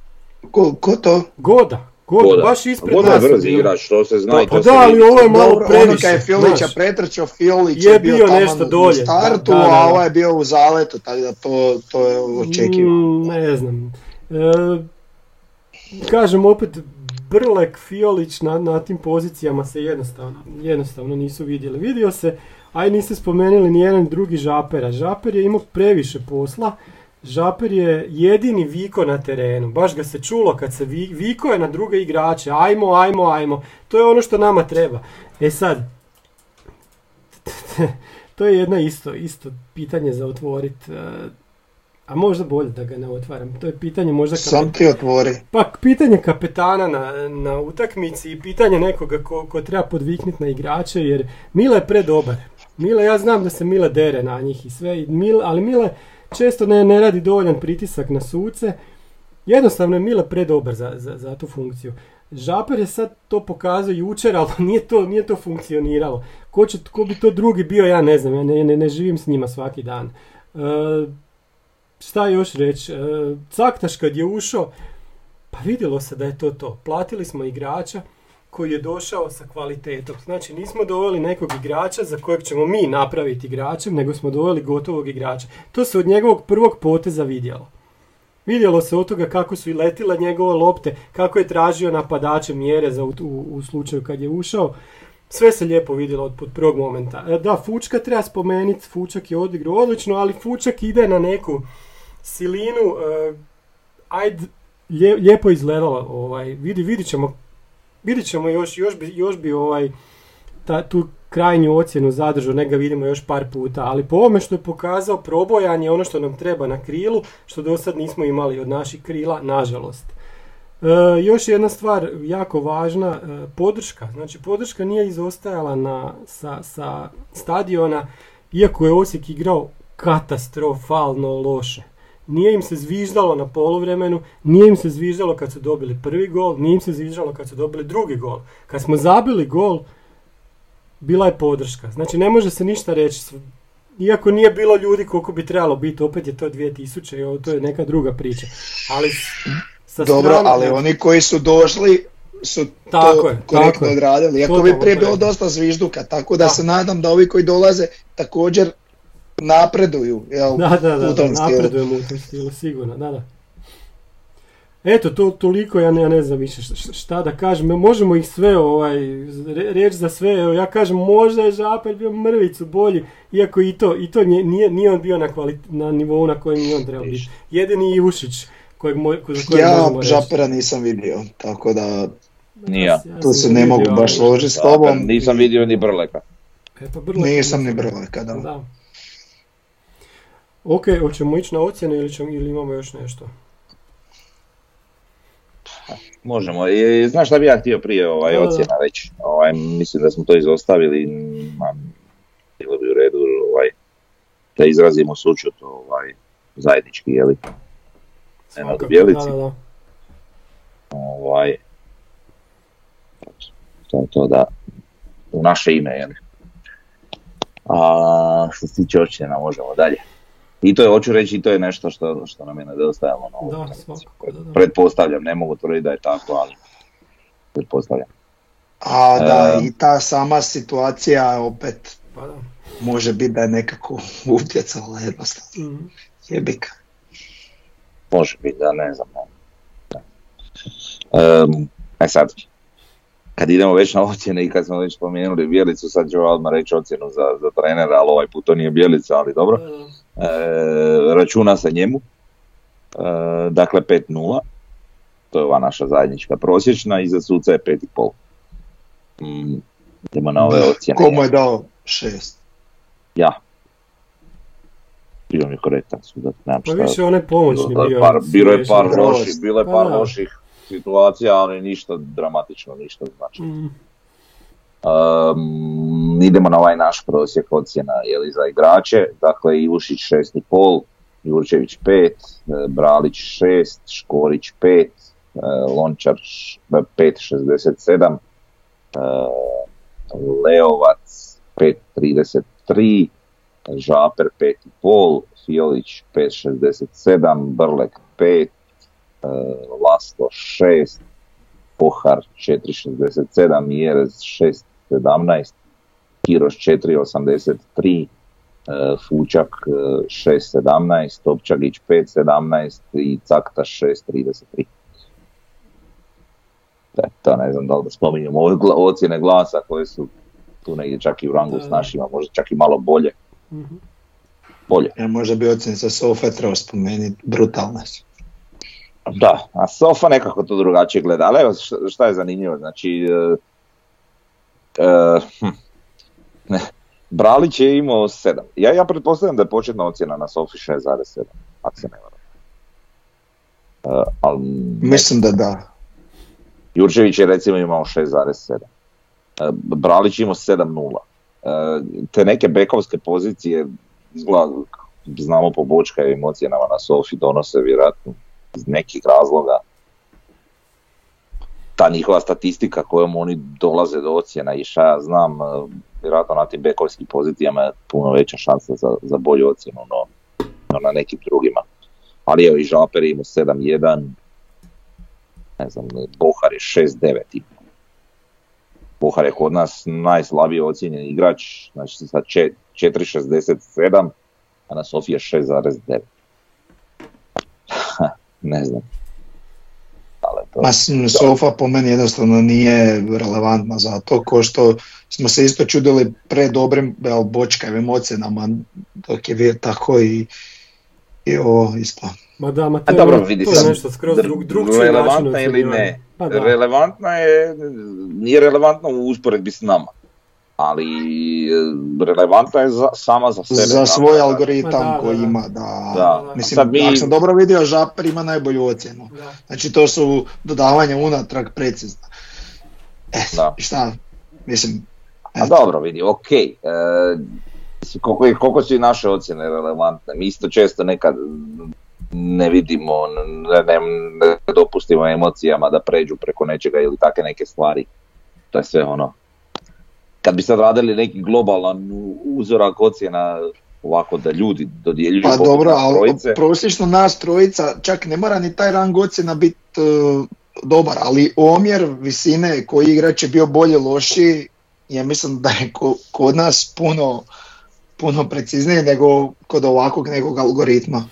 S3: Ko, ko to?
S2: Goda. Goda, baš ispred
S4: Goda nas. je brz igrač, to se zna.
S2: Pa, pa da, ali ovo je malo
S3: Dobro,
S2: previše.
S3: Ono kad je Fiolića pretrčao, Fiolić
S2: je
S3: je bio,
S2: bio
S3: tamo
S2: nešto
S3: u startu,
S2: Da, da, da.
S3: a ovaj je bio u zaletu, tako da to, to je očekivano.
S2: Mm, ne znam. E, kažem opet, Brlek, Fiolić na, na tim pozicijama se jednostavno, jednostavno nisu vidjeli. Vidio se, aj niste spomenuli ni jedan drugi Žapera. Žaper je imao previše posla. Žaper je jedini viko na terenu. Baš ga se čulo kad se vi, viko je na druge igrače. Ajmo, ajmo, ajmo. To je ono što nama treba. E sad, [LAUGHS] to je jedno isto, isto pitanje za otvoriti. A možda bolje da ga ne otvaram. To je pitanje možda...
S3: Sam ti otvori.
S2: Pa pitanje kapetana na, na utakmici i pitanje nekoga ko, ko treba podviknuti na igrače jer Mile je predobar. Mile, ja znam da se Mile dere na njih i sve, ali Mile često ne, ne radi dovoljan pritisak na suce. Jednostavno je Mile predobar za, za, za tu funkciju. Žaper je sad to pokazao jučer, ali [LAUGHS] nije to, nije to funkcioniralo. Ko, će, ko bi to drugi bio, ja ne znam, ja ne, ne, ne živim s njima svaki dan. E, šta još reći, e, Caktaš kad je ušao, pa vidjelo se da je to to. Platili smo igrača koji je došao sa kvalitetom. Znači nismo doveli nekog igrača za kojeg ćemo mi napraviti igračem, nego smo doveli gotovog igrača. To se od njegovog prvog poteza vidjelo. Vidjelo se od toga kako su i letile njegove lopte, kako je tražio napadače mjere za u, u, u slučaju kad je ušao. Sve se lijepo vidjelo od, od prvog momenta. E, Da, Fučka treba spomenuti, Fučak je odigrao odlično, ali Fučak ide na neku silinu, e, ajde, lije- lijepo izgledalo, ovaj, vidi, vidit ćemo, vidit ćemo još, još bi, još bi ovaj, ta, tu krajnju ocjenu zadržao, nek ga vidimo još par puta, ali po ovome što je pokazao, probojan je ono što nam treba na krilu, što do sad nismo imali od naših krila, nažalost. E, još jedna stvar jako važna, e, podrška. Znači podrška nije izostajala na, sa, sa stadiona, iako je Osijek igrao katastrofalno loše. Nije im se zviždalo na poluvremenu, nije im se zviždalo kad su dobili prvi gol, nije im se zviždalo kad su dobili drugi gol. Kad smo zabili gol, bila je podrška. Znači ne može se ništa reći. Iako nije bilo ljudi koliko bi trebalo biti, opet je to 2000 i ovo to je neka druga priča. Ali sa
S3: Dobro,
S2: strane-
S3: ali oni koji su došli su
S2: Tako
S3: to
S2: je,
S3: korektno
S2: tako
S3: odradili. Iako bi prije bilo dosta zvižduka, tako da
S2: Da.
S3: se nadam da ovi koji dolaze također napreduju jel,
S2: Da, da, da,
S3: u
S2: da
S3: tom stilu.
S2: napredujemo u tom stilu, sigurno, da, da. Eto, to toliko, ja ne, ja ne znam više šta, šta da kažem, možemo ih sve ovaj, re- reći za sve, evo ja kažem možda je Žapelj bio mrvicu bolji, iako i to, i to nije, nije, nije on bio na, kvalit, na nivou na kojem je on trebao biti. Jedini Ivušić kojeg, mo, ko- za kojeg
S3: Ja
S2: možemo reći.
S3: Žapera nisam vidio, tako da
S4: Ni ja.
S2: sam
S3: tu se ne mogu baš složiti s tobom.
S4: nisam vidio ni Brleka.
S2: E, pa Brlek
S3: Nisam ni. Brleka, da.
S2: Da. Ok, hoćemo ići na ocjenu ili, ćemo, ili imamo još nešto?
S4: Možemo. I, znaš šta bi ja htio prije ovaj, ocjena reći? Ovaj, mislim da smo to izostavili. Ma, bilo bi u redu ovaj, da izrazimo sučut ovaj, zajednički, jeli?
S2: Svakako. Da, da, da.
S4: Ovaj, to to da u naše ime, jeli? A što se tiče ocjena možemo dalje. I to je, hoću reći, i to je nešto što, što nam je nedostajalo na ovoj
S2: Da, svakako, da, da.
S4: Pretpostavljam, ne mogu tvrditi da je tako, ali pretpostavljam.
S3: A da,
S4: E.
S3: i ta sama situacija opet
S2: Pa da.
S3: može biti da je nekako [LAUGHS] utjecala jednostavno.
S2: Mhm.
S3: Jebika.
S4: Može biti, da ne znam. Ne. Em, e sad, kad idemo već na ocjene i kad smo već spomenuli Bjelicu, sad ću odmah reći ocjenu za, za trenera, ali ovaj put to nije Bjelica, ali dobro. Računa se njemu, e, dakle 5-0, to je ova naša zajednička prosječna i za suca je 5,5. Mm, idemo na ove ocjene.
S3: Komu je dao šest?
S4: Ja. Bio mi korektan sudac, nemam
S2: Pa
S4: šta.
S2: više onaj pomoćni
S4: Bilo je
S2: bio.
S4: par, bilo je par loših, bilo je
S2: Pa
S4: par loših situacija, ali ništa dramatično, ništa znači.
S2: Mm,
S4: Um, idemo na ovaj naš prosjek ocjena jeli, za igrače, dakle Ivušić 6,5, Jurčević 5, e, Bralić 6, Škorić 5, e, Lončar š- 5,67, e, Leovac 5,33, Žaper 5,5, Fiolić 5,67, Brlek 5, e, Laslo 6, Pohar 4,67, Jerez 6,17, Kiroš 4,83, e, Fučak e, 6,17, Topčagić 5,17 i Caktaš 6,33. Da, to ne znam da li da spominjem ove gla- ocjene glasa koje su tu negdje čak i u rangu
S2: Da,
S4: s našima, možda čak i malo bolje.
S2: mhm.
S4: Bolje.
S3: Ja možda bi ocjen sa Sofe trebao spomenuti, brutalne su.
S4: Da, a Sofa nekako to drugačije gleda, ali evo šta, šta je zanimljivo, znači e, e, hm, ne, Bralić je imao 7. Ja, ja pretpostavljam da je početna ocjena na Sofi 6,7, ako se ne varam. E, ali
S3: Mislim da da.
S4: Jurčević je recimo imao 6,7. E, Bralić je imao 7,0. E, Te neke bekovske pozicije, izgleda, znamo po bočkavim ocjenama na Sofi, donose vjerojatno iz nekih razloga. Ta njihova statistika kojom oni dolaze do ocjena i šta ja znam, e, vjerojatno na tim bekovskim pozicijama je puno veća šansa za, za bolju ocjenu no, no na nekim drugima. Ali evo i Žaper je imao 7-1, ne znam, Bohar je 6-9 i Bohar je kod nas najslabije ocijenjen igrač, znači sa če- 4.67, a na Sofiji je 6.9. ne znam.
S3: Mislim, Sofa po meni jednostavno nije relevantna za to, ko što smo se isto čudili pre dobrim evo, bočkavim ocjenama, dok je bio tako i, i ovo isto.
S2: Ma da, ma
S4: A
S2: to,
S4: dobro,
S2: je,
S4: vidi
S2: to je nešto skroz
S4: dr-
S2: drug, drugčiji način
S4: relevantna ili ne.
S2: Pa da.
S4: relevantna je, nije relevantna u usporedbi s nama, ali e, relevantna je za, sama za sebe.
S3: Za svoj
S4: da-
S3: algoritam
S2: da,
S3: koji
S2: da, da.
S3: ima, da.
S4: Da.
S3: Mislim,
S4: Sad mi-
S3: ako sam dobro vidio, Žaper ima najbolju ocjenu.
S2: Da.
S3: Znači to su dodavanja unatrag precizna. E, šta, mislim,
S4: A dobro, vidi, ok. E, koliko, koliko su i naše ocjene relevantne. Mi isto često nekad ne vidimo, ne, ne, ne dopustimo emocijama da pređu preko nečega ili take neke stvari. To je sve ono. Kad bi sad radili neki globalan uzorak ocjena ovako da ljudi dodjeljuju
S3: Pa dobro, ali prosječno nas trojica, čak ne mora ni taj rang ocjena biti e, dobar, ali omjer visine koji igrač je bio bolje lošiji, ja mislim da je ko- kod nas puno, puno preciznije nego kod ovakvog nekog algoritma.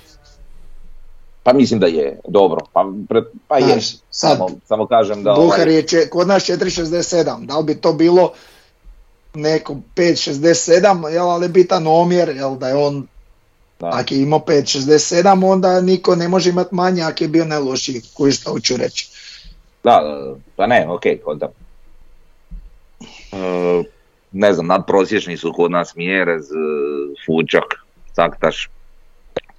S4: pa mislim da je dobro. Pa, pre, pa je.
S3: Znaš, sad,
S4: Samo, samo kažem da...
S3: Buhar
S4: ovaj,
S3: je če- kod nas 4.67, da li bi to bilo neko 5.67, jel, ali bitan omjer, jel, da je on,
S4: da.
S3: ako je imao 5.67, onda niko ne može imati manje ako je bio najlošiji, koji što hoću reći.
S4: Da, pa ne, ok, onda. E, ne znam, nadprosječni su kod nas Mjerez, e, Fučak, Caktaš,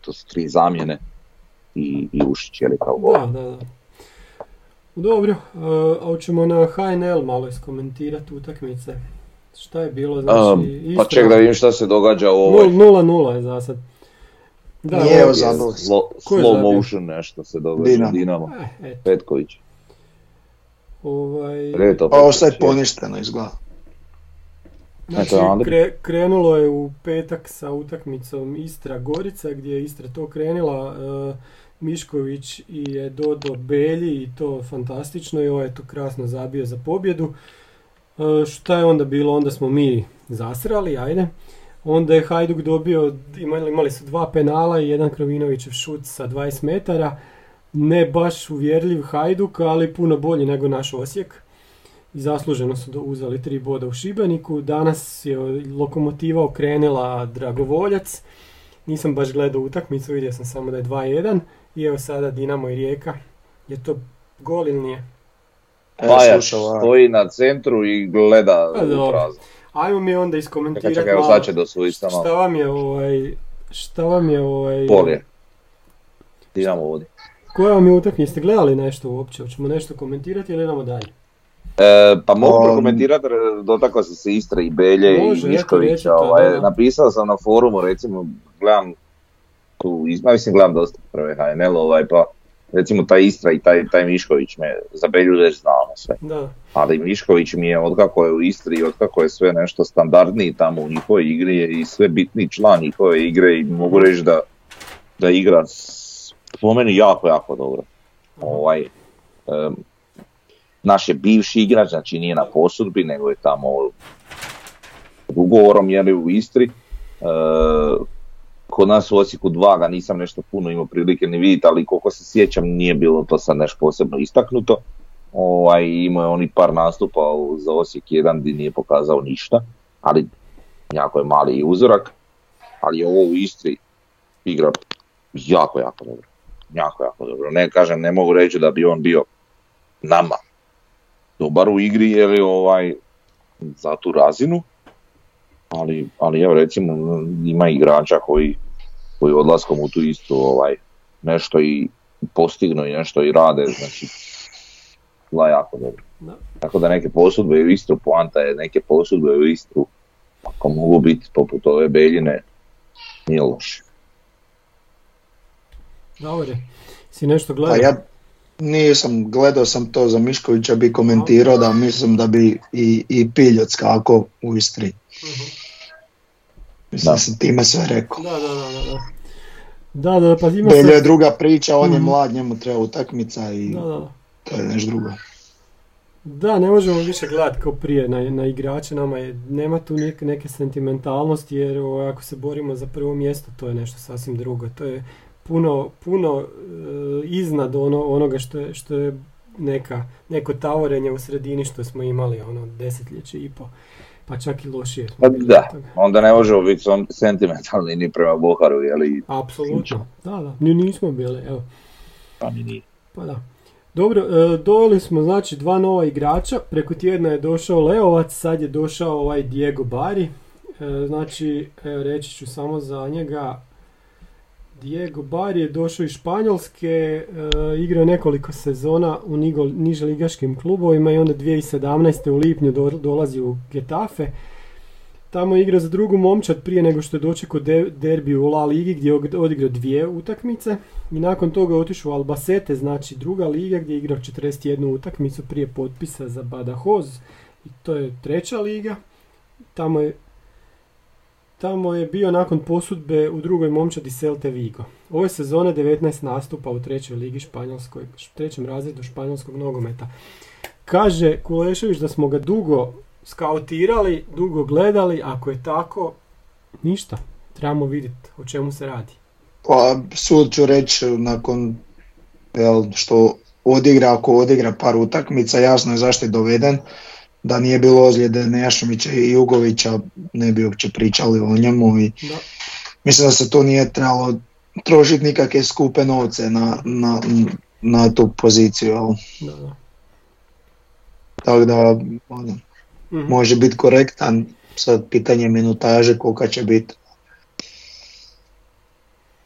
S4: to su tri zamjene i, i Ušić, je li kao.
S2: Da, da, da. Dobro, uh, a hoćemo na HNL malo iskomentirati utakmice. Šta je bilo, znači,
S4: Um, pa ček da vidim šta se događa u ovoj.
S2: Nul- 0-0 je za sad. Da,
S3: Nije
S2: ovo-
S3: zabilo.
S4: Slow, motion nešto se događa.
S3: Dinamo.
S4: Dinamo.
S2: Eh,
S4: Petković.
S2: ovaj,
S4: Reto
S3: Pa ovo sad poništeno izgleda.
S2: Znači,
S4: Eto, Andri.
S2: kre- krenulo je u petak sa utakmicom Istra-Gorica gdje je Istra to krenila. e, Mišković i je Dodo Belji i to fantastično i ovo je to krasno zabio za pobjedu. E, šta je onda bilo? Onda smo mi zasrali, ajde. Onda je Hajduk dobio, imali, su dva penala i jedan Krovinovićev šut sa 20 metara. Ne baš uvjerljiv Hajduk, ali puno bolji nego naš Osijek i zasluženo su uzeli tri boda u Šibeniku. Danas je lokomotiva okrenila Dragovoljac. Nisam baš gledao utakmicu, vidio sam samo da je 2-1. I evo sada Dinamo i Rijeka. Je to gol ili nije?
S4: Pajač
S3: a-
S4: stoji na centru i gleda u prazno.
S2: Ajmo mi onda iskomentirati
S4: čekaj,
S2: malo.
S4: sad će dosuditi samo
S2: Šta vam je ovaj... Šta vam je ovaj...
S4: polje. Idemo vodi.
S2: Koja vam je utakmica? Jeste gledali nešto uopće? Hoćemo nešto komentirati ili idemo dalje?
S4: E, pa mogu
S3: Um,
S4: prokomentirati, jer dotakao sam se Istre i Belje
S2: Može,
S4: i Miškovića. Ovaj, napisao sam na forumu, recimo, gledam tu, mislim gledam dosta prve HNL, ovaj, pa recimo taj Istra i taj, taj Mišković me za Belju već znamo sve.
S2: Da.
S4: Ali Mišković mi je, otkako je u Istri i otkako je sve nešto standardniji tamo u njihovoj igri je i sve bitniji član njihove igre i mogu reći da, da igra po meni jako, jako dobro. Ovaj, em, naš je bivši igrač, znači nije na posudbi, nego je tamo ugovorom je u Istri. E, kod nas u Osijeku dva ga nisam nešto puno imao prilike ni vidjeti, ali koliko se sjećam nije bilo to sad nešto posebno istaknuto. Ovaj, imao je oni par nastupa za Osijek jedan gdje nije pokazao ništa, ali jako je mali uzorak. Ali je ovo u Istri igra jako, jako dobro. Jako, jako dobro. Ne kažem, ne mogu reći da bi on bio nama dobar u igri, je li ovaj, za tu razinu, ali, ali evo recimo ima igrača koji, koji odlaskom u tu istu ovaj, nešto i postignu i nešto i rade, znači bila jako dobro.
S2: Da.
S4: Tako da neke posudbe u Istru, poanta je neke posudbe u Istru, ako mogu biti poput ove Beljine, nije loše.
S2: Dobre. Si nešto
S3: Pa
S2: gledao?
S3: ja nisam, gledao sam to za Miškovića, bi komentirao da mislim da bi i, i Pilj odskakao u Istri. Mislim sam time sve rekao.
S2: Da, da, da, da. da. Da, pa ima
S3: Beljo je druga priča, on je
S2: Mhm.
S3: mlad, njemu treba utakmica i
S2: Da, da.
S3: to je nešto drugo.
S2: Da, ne možemo više gledati kao prije na, na igrače, nama je, nema tu neke, neke sentimentalnosti jer ovaj, ako se borimo za prvo mjesto to je nešto sasvim drugo, to je puno, puno e, iznad ono, onoga što je, što je neka, neko tavorenje u sredini što smo imali ono desetljeće i po, pa čak i lošije.
S4: Pa da. Onda ne možemo biti sentimentalni ni prema Boharu, jeli,
S2: Apsolutno, da, da, ni nismo bili, evo.
S4: pa ni nije.
S2: Pa da. Dobro, e, doveli smo znači dva nova igrača, preko tjedna je došao Leovac, sad je došao ovaj Diego Bari, E, znači evo, reći ću samo za njega, Diego Bari je došao iz Španjolske, e, igrao nekoliko sezona u nigo, niželigaškim klubovima i onda 2017. u lipnju do- dolazi u Getafe. Tamo je igrao za drugu momčad prije nego što je dočekao de, derbi u La Ligi gdje je odigrao dvije utakmice. I nakon toga je otišao u Albacete, znači druga liga gdje je igrao 41 utakmicu prije potpisa za Badajoz. I to je treća liga. Tamo je, tamo je bio nakon posudbe u drugoj momčadi Celte Vigo. Ove sezone 19 nastupa u trećoj ligi španjolskoj, trećem razredu španjolskog nogometa. Kaže Kulešević da smo ga dugo skautirali, dugo gledali, ako je tako, ništa. Trebamo vidjeti o čemu se radi.
S3: Pa sud ću reći nakon jel, što odigra, ako odigra par utakmica, jasno je zašto je doveden. Da nije bilo ozljede Nejašmića i Jugovića, ne bi uopće pričali o njemu i
S2: Da.
S3: mislim da se to nije trebalo trošiti nikakve skupe novce na, na, na tu poziciju.
S2: Da, da.
S3: Tako da ono,
S2: Mhm.
S3: može biti korektan, sad pitanje minutaže kolika će biti.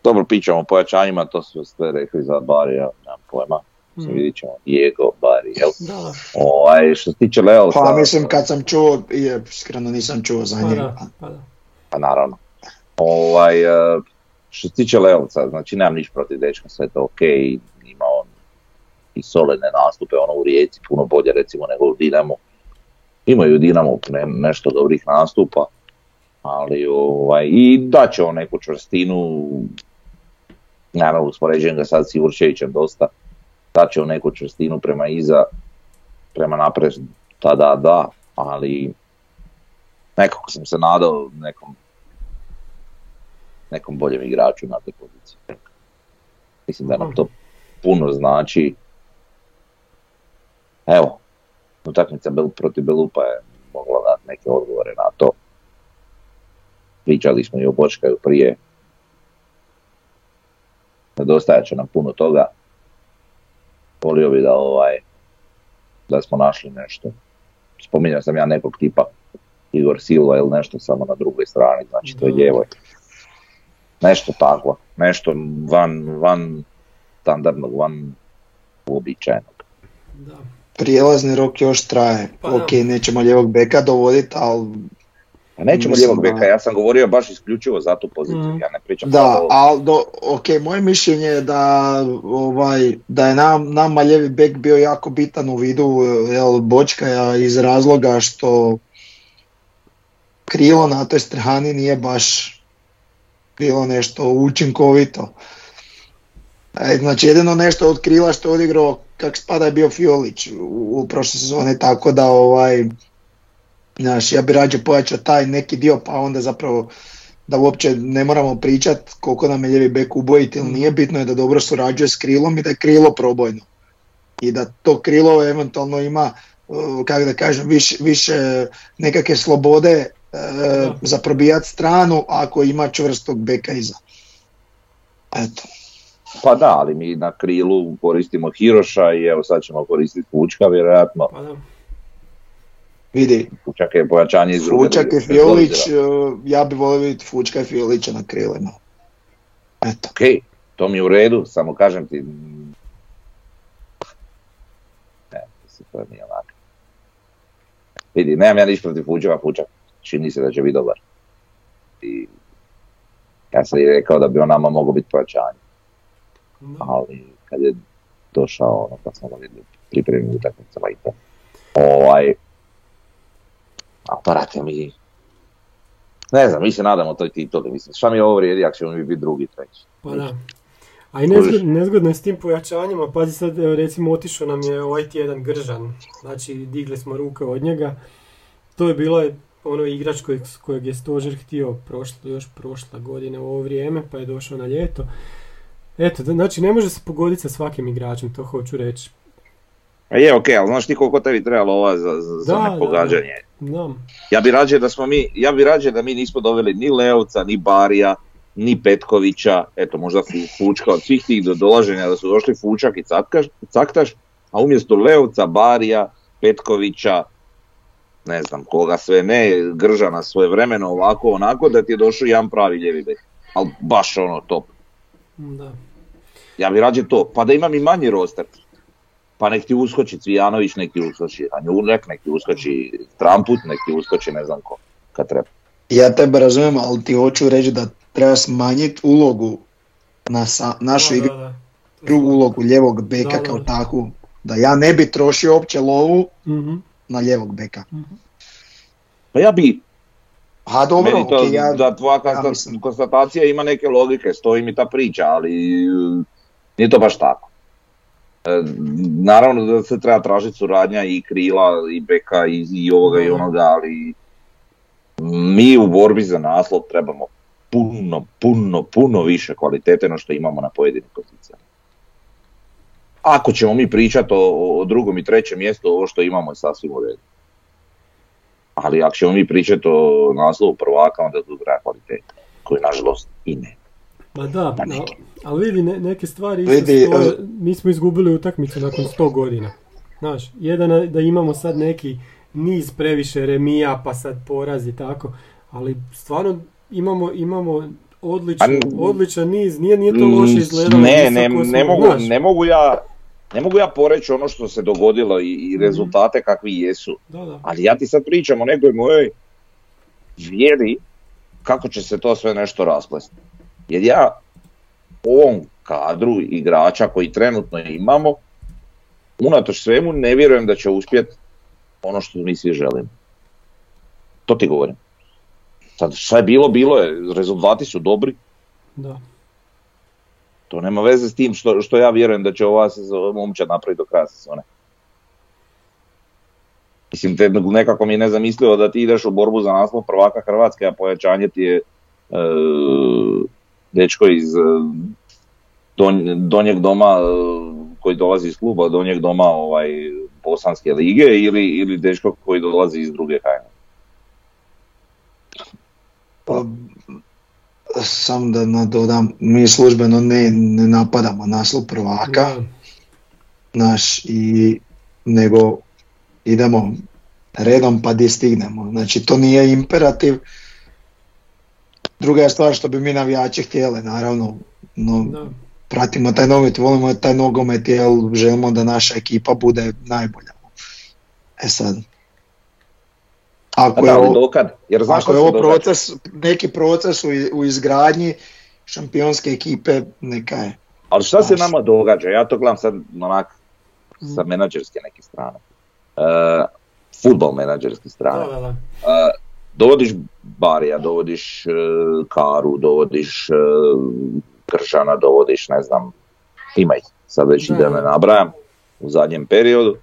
S4: Dobro, pričamo o pojačanjima, to su sve rekli za Bari, ja nemam pojma. Mm. Vidjet ćemo Diego Bari, jel?
S2: Da.
S4: Ovaj, što se tiče Leo,
S3: Pa mislim kad sam čuo, je, iskreno nisam čuo za
S2: Pa
S3: njega.
S2: pa da.
S4: pa naravno. Ovaj, e, što se tiče Leovca, znači nemam niš protiv dečka, sve je to ok, ima on i solidne nastupe, ono u Rijeci puno bolje recimo nego u Dinamo. Imaju u Dinamo ne, nešto dobrih nastupa, ali ovaj, i daće on neku čvrstinu, naravno uspoređujem ga sad s Jurčevićem dosta, daće on neku čvrstinu prema iza, prema napred, tada da, ali nekako sam se nadao nekom nekom boljem igraču na toj poziciji. Mislim da nam to puno znači. Evo, utakmica protiv Belupa je mogla dati neke odgovore na to. Pričali smo i o Bočkaju prije. Nedostajat će nam puno toga. Volio bi da ovaj da smo našli nešto. Spominjao sam ja nekog tipa Igor Silva ili nešto samo na drugoj strani, znači to je ljevoj. Nešto tako, nešto van, van standardnog, van uobičajenog.
S2: Da.
S3: Prijelazni rok još traje.
S2: Pa
S3: ok, nećemo ljevog beka dovoditi, ali
S4: Pa nećemo
S3: Mislim
S4: lijevog beka, ja sam govorio baš isključivo za tu poziciju,
S2: Mm.
S4: ja ne pričam
S3: Da, ali do, ok, moje mišljenje je da, ovaj, da je nam, nama ljevi bek bio jako bitan u vidu jel, Bočkaja iz razloga što krilo na toj strani nije baš bilo nešto učinkovito. E, Znači jedino nešto od krila što je odigrao kak spada je bio Fiolić u, u prošle sezone, tako da ovaj, znaš, ja bi rađe pojačao taj neki dio pa onda zapravo da uopće ne moramo pričat koliko nam je ljevi bek ubojiti ili nije, bitno je da dobro surađuje s krilom i da je krilo probojno. I da to krilo eventualno ima, kako da kažem, više, više nekakve slobode uh, za probijat stranu ako ima čvrstog beka iza. Eto.
S4: Pa da, ali mi na krilu koristimo Hiroša i evo sad ćemo koristiti Fučka vjerojatno.
S2: Pa da.
S3: Vidi,
S4: Fučak je pojačanje iz druge
S3: Fučak
S4: bez
S3: Fiolić, uh, ja bi volio vidjeti Fučka i Fiolića na krilima. Eto.
S4: Ok, to mi je u redu, samo kažem ti... Ne, mislim, to nije onako. Vidi, nemam ja ništa protiv Fučaka, Fučak čini se da će biti dobar. I ja sam i rekao da bi on nama mogao biti pojačanje, ali kad je došao, ono, kad smo ga vidjeli u pripremnim utakmicama i to. Ovaj, a brate mi, ne znam, mi se nadamo toj tituli, mislim, šta mi ovo vrijedi ako ćemo mi biti drugi, treći.
S2: Pa da. A i nezgodno, nezgodno je s tim pojačanjima, pazi sad, recimo otišao nam je ovaj tjedan Gržan, znači digli smo ruke od njega, to je bilo ono igrač kojeg, kojeg je Stožer htio prošle, još prošla godine u ovo vrijeme, pa je došao na ljeto. Eto, znači ne može se pogoditi sa svakim igračem, to hoću reći.
S4: A je, okej, ali znaš ti koliko tebi trebalo ova za, za,
S2: Da, da,
S4: nepogađanje? Ja bi rađe da smo mi, ja bi rađe da mi nismo doveli ni Leovca, ni Barija, ni Petkovića, eto možda Fu- Fučka od svih tih do dolaženja da su došli Fučak i Caktaš, Caktaš, a umjesto Leovca, Barija, Petkovića, ne znam koga sve ne, Gržana svoje vremeno ovako onako da ti je došao jedan pravi ljevi bek. Ali baš ono top.
S2: da.
S4: Ja bi rađe to, pa da imam i manji roster. Pa nek ti uskoči Cvijanović, nek ti uskoči Anjurek, nek ti uskoči Tramput, nek ti uskoči ne znam ko, kad treba.
S3: Ja tebe razumijem, ali ti hoću reći da treba smanjiti ulogu na sa, našu
S2: Da,
S3: igru,
S2: da, da.
S3: ulogu ljevog beka
S2: Da, da,
S3: kao takvu. Da ja ne bi trošio uopće lovu
S2: Mhm.
S3: na ljevog beka.
S4: Pa ja bi,
S3: A dobro,
S4: meni to,
S3: ja,
S4: da tvoja
S3: ja
S4: konstatacija ima neke logike, stoji mi ta priča, ali e, nije to baš tako. E, naravno da se treba tražiti suradnja i krila i beka i, i ovoga i
S2: Da.
S4: onoga, ali mi u borbi za naslov trebamo puno, puno, puno više kvalitete no što imamo na pojedinim pozicijama. Ako ćemo mi pričati o, o drugom i trećem mjestu, ovo što imamo je sasvim u redu. Ali ako ćemo mi pričati o naslovu prvaka, onda tu treba kvaliteta, koju nažalost i ne.
S2: Ma da,
S4: Pa
S2: no,
S4: neki.
S2: ali vidi ne- neke stvari,
S3: Vidi,
S2: stoje-
S3: e-
S2: mi smo izgubili utakmicu nakon 100 godina. Znaš, jedan je da imamo sad neki niz previše remija, pa sad poraz i tako, ali stvarno imamo, imamo odličan,
S4: A n-
S2: odličan niz, nije, nije to loše izgledalo.
S4: Ne, ne, ne, mogu, ne mogu ja ne mogu ja poreći ono što se dogodilo i, i
S2: Mhm.
S4: rezultate kakvi jesu.
S2: Da, da.
S4: Ali ja ti sad pričam o nekoj mojoj vjeri kako će se to sve nešto rasplesti. Jer ja u ovom kadru igrača koji trenutno imamo, unatoč svemu ne vjerujem da će uspjeti ono što mi svi želimo. To ti govorim. Sad šta je bilo, bilo je, rezultati su dobri,
S2: da.
S4: to nema veze s tim što, što ja vjerujem da će ova sezona momčad napraviti do kraja sezone. Mislim, te, nekako mi je nezamislivo da ti ideš u borbu za naslov prvaka Hrvatske, a pojačanje ti je e, dečko iz e, donj- donjeg doma e, koji dolazi iz kluba, donjeg doma ovaj, Bosanske lige ili, ili dečko koji dolazi iz druge hajne.
S3: Pa, sam da nadodam, mi službeno ne, ne napadamo naslov prvaka, naš, i, nego idemo redom pa di stignemo. Znači to nije imperativ. Druga je stvar što bi mi navijači htjeli, naravno. No,
S2: Da.
S3: pratimo taj nogomet, volimo taj nogomet jer želimo da naša ekipa bude najbolja. E sad,
S4: A
S3: ako
S4: da,
S3: je, ovo,
S4: dokad? Jer znaš
S3: ako je ovo proces, neki proces u, u izgradnji šampionske ekipe, neka je.
S4: Ali šta se nama događa? Ja to gledam sad onak sa menadžerske neke strane. Uh, futbol menadžerske strane.
S2: Da, da, da.
S4: Uh, dovodiš Barija, dovodiš uh, Karu, dovodiš uh, Kržana, dovodiš ne znam, ima ih, sad već
S2: Da,
S4: ne nabrajam u zadnjem periodu.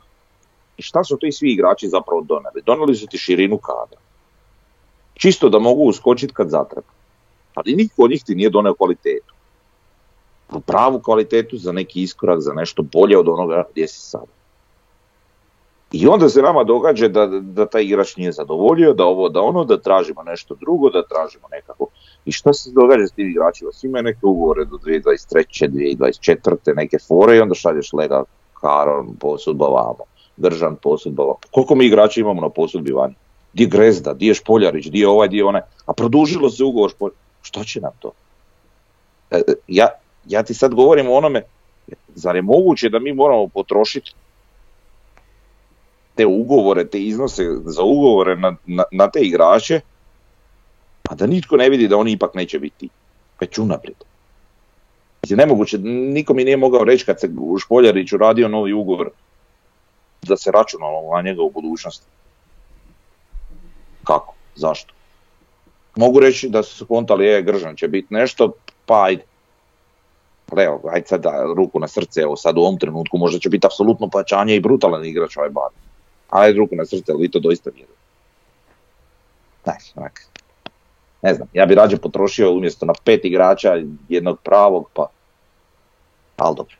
S4: I šta su ti svi igrači zapravo doneli? Doneli su ti širinu kadra. Čisto da mogu uskočiti kad zatreba. Ali niko od njih ti nije doneo kvalitetu. Pravu kvalitetu za neki iskorak, za nešto bolje od onoga gdje si sad. I onda se nama događa da, da taj igrač nije zadovoljio, da ovo, da ono, da tražimo nešto drugo, da tražimo nekako. I šta se događa s tim igračima? Svi imaju neke ugovore do 2023. 2024. neke fore i onda šalješ Lega, Karon, posudba vamo, Držan, posudba vamo. Koliko mi igrača imamo na posudbi vani? Di Grezda, di je Špoljarić, di je ovaj, di je onaj. A produžilo se ugovor Špoljarić. Što će nam to? E, e, ja, ja ti sad govorim o onome, zar je moguće da mi moramo potrošiti te ugovore, te iznose za ugovore na, na, na te igrače, a da nitko ne vidi da oni ipak neće biti već unaprijed. Mislim, nemoguće, niko mi nije mogao reći kad se u Špoljariću radio novi ugovor da se računalo na njega u budućnosti. Kako? Zašto? Mogu reći da su kontali, je, Gržan će biti nešto, pa ajde. Ali Evo, ajde sad da, ruku na srce, evo sad u ovom trenutku možda će biti apsolutno pojačanje i brutalan igrač ovaj bar. Ali ruku na srce, ali vi to doista vjerujete. Znaš, onak. Ne znam, ja bi rađe potrošio umjesto na pet igrača jednog pravog, pa... Ali dobro.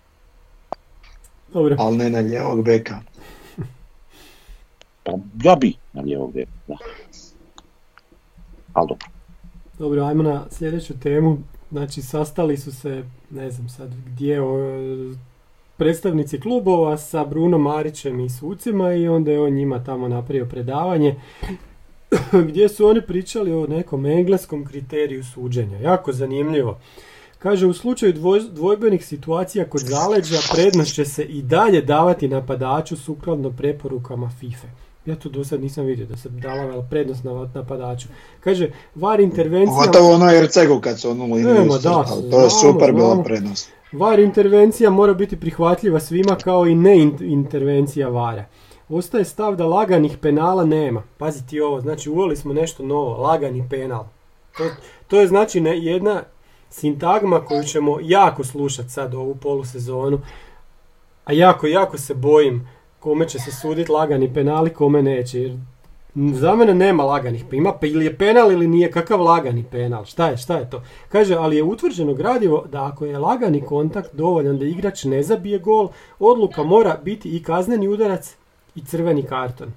S2: Dobro.
S3: ali ne na ljevog beka.
S4: Pa ja bi na lijevog beka, da. Ali dobro.
S2: Dobro, ajmo na sljedeću temu. Znači, sastali su se, ne znam sad gdje, o, predstavnici klubova sa Bruno Marićem i sucima i onda je on njima tamo napravio predavanje [CLEARS THROAT] gdje su oni pričali o nekom engleskom kriteriju suđenja. Jako zanimljivo. Kaže, u slučaju dvoj- dvojbenih situacija kod zaleđa prednost će se i dalje davati napadaču sukladno preporukama FIFA. Ja to do sad nisam vidio da se davala prednost na napadaču. Kaže, var intervencija...
S3: Pogotovo ono Ercegu kad su liniju
S2: Nema, da,
S3: to je super bila prednost.
S2: VAR intervencija mora biti prihvatljiva svima kao i ne in- intervencija VARa. Ostaje stav da laganih penala nema. Pazi ti ovo, znači uveli smo nešto novo, lagani penal. To, to je znači ne, jedna sintagma koju ćemo jako slušati sad ovu polusezonu. A jako, jako se bojim kome će se suditi lagani penali, kome neće. Jer za mene nema laganih, pa ima pa ili je penal ili nije, kakav lagani penal, šta je, šta je to? Kaže, ali je utvrđeno gradivo da ako je lagani kontakt dovoljan da igrač ne zabije gol, odluka mora biti i kazneni udarac i crveni karton.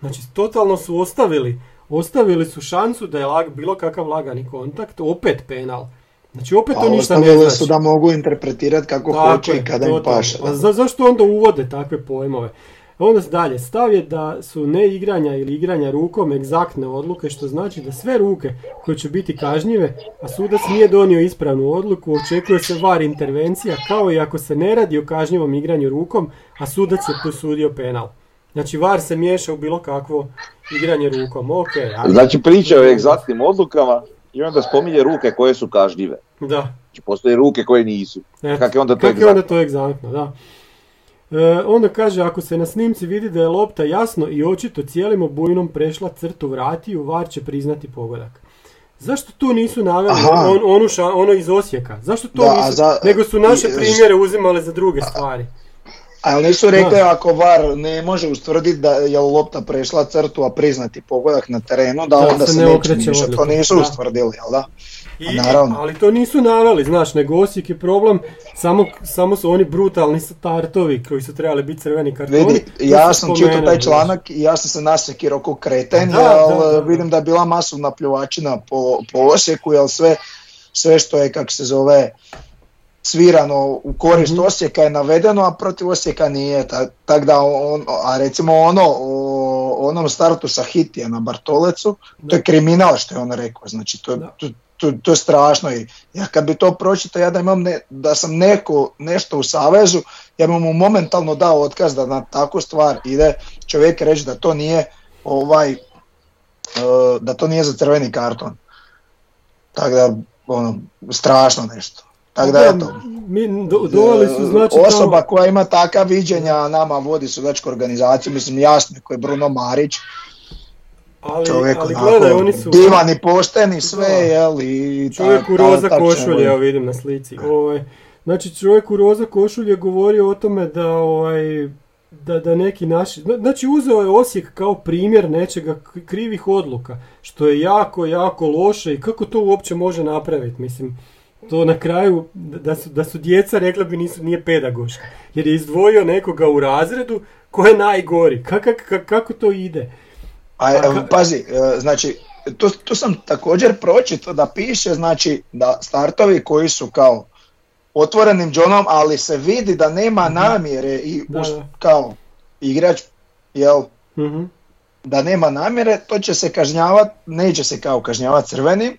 S2: Znači, totalno su ostavili, ostavili su šansu da je lag, bilo kakav lagani kontakt, opet penal. Znači, opet to ništa ne znači.
S3: su da mogu interpretirati kako
S2: Tako
S3: hoće
S2: je,
S3: i kada im paše.
S2: Za, zašto onda uvode takve pojmove? Onda dalje, stav je da su neigranja ili igranja rukom egzaktne odluke, što znači da sve ruke koje će biti kažnjive, a sudac nije donio ispravnu odluku, očekuje se var intervencija, kao i ako se ne radi o kažnjivom igranju rukom, a sudac je posudio penal. Znači var se miješa u bilo kakvo igranje rukom, ok. ajde.
S4: Znači priča o egzaktnim odlukama i onda spominje ruke koje su kažnjive.
S2: Da.
S4: Znači postoje ruke koje nisu.
S2: Eto,
S4: Kak je onda to
S2: je onda
S4: egzaktno?
S2: to egzaktno, da. E, onda kaže, ako se na snimci vidi da je lopta jasno i očito cijelim obujnom prešla crtu vratiju, VAR će priznati pogodak. Zašto tu nisu naveli on, onu ša- ono iz Osijeka? Zašto to
S3: Da,
S2: nisu?
S3: za-
S2: nego su naše primjere uzimali za druge stvari.
S3: Ali nisu rekli
S2: Da.
S3: ako VAR ne može ustvrditi da je lopta prešla crtu, a priznati pogodak na terenu, da,
S2: Da
S3: onda
S2: se
S3: se,
S2: ne okreće
S3: miješati. To nisu
S2: Da.
S3: ustvrdili, jel da?
S2: I,
S3: A naravno.
S2: ali to nisu naveli, znaš, nego Osijek je problem, samo, samo su oni brutalni startovi koji su trebali biti crveni kartoni.
S3: Vidi, ja sam čitao taj članak i ja sam se nasekirao ko kreten,
S2: Da,
S3: jer
S2: da, da, da.
S3: vidim da je bila masovna pljuvačina po, po Osijeku, jer sve, sve što je, kako se zove, svirano u korist
S2: Mhm.
S3: Osijeka je navedeno, a protiv Osijeka nije. Ta- Tak da on, a recimo ono o onom startu sa Hitija na Bartolecu, to je kriminal što je on rekao, znači to, to, to, to je strašno i ja kad bi to pročitao, ja da imam ne, da sam neko nešto u savezu, ja bi mu momentalno dao otkaz da na takvu stvar ide čovjek reći da to nije ovaj e, da to nije za crveni karton. Tako da ono strašno nešto. Tako da eto.
S2: Mi do, su znači
S3: osoba
S2: tamo-
S3: koja ima takav viđenja a nama vodi sudačku organizaciju, mislim jasno je ko je Bruno Marić,
S2: ali,
S3: čovjek
S2: ali
S3: onako
S2: gledaj, oni su...
S3: divan i pošten i sve,
S2: Da.
S3: jel, i
S2: Čovjek u roza
S3: vidjeti.
S2: evo vidim na slici. Ovaj, znači čovjek u roza košulji je govorio o tome da ovaj, da, da neki naši, zna- znači uzeo je Osijek kao primjer nečega krivih odluka, što je jako, jako loše i kako to uopće može napraviti, mislim, to na kraju, da su, da su djeca rekla bi nisu, nije pedagoški, jer je izdvojio nekoga u razredu ko je najgori, Kak- kak- kako to ide?
S3: A,
S2: A ka-
S3: pazi, e, znači, tu, tu sam također pročito da piše, znači, da startovi koji su kao otvorenim džonom, ali se vidi da nema namjere i
S2: Da, da.
S3: kao igrač, jel,
S2: Mhm.
S3: da nema namjere, to će se kažnjavat, neće se kao kažnjavat crvenim,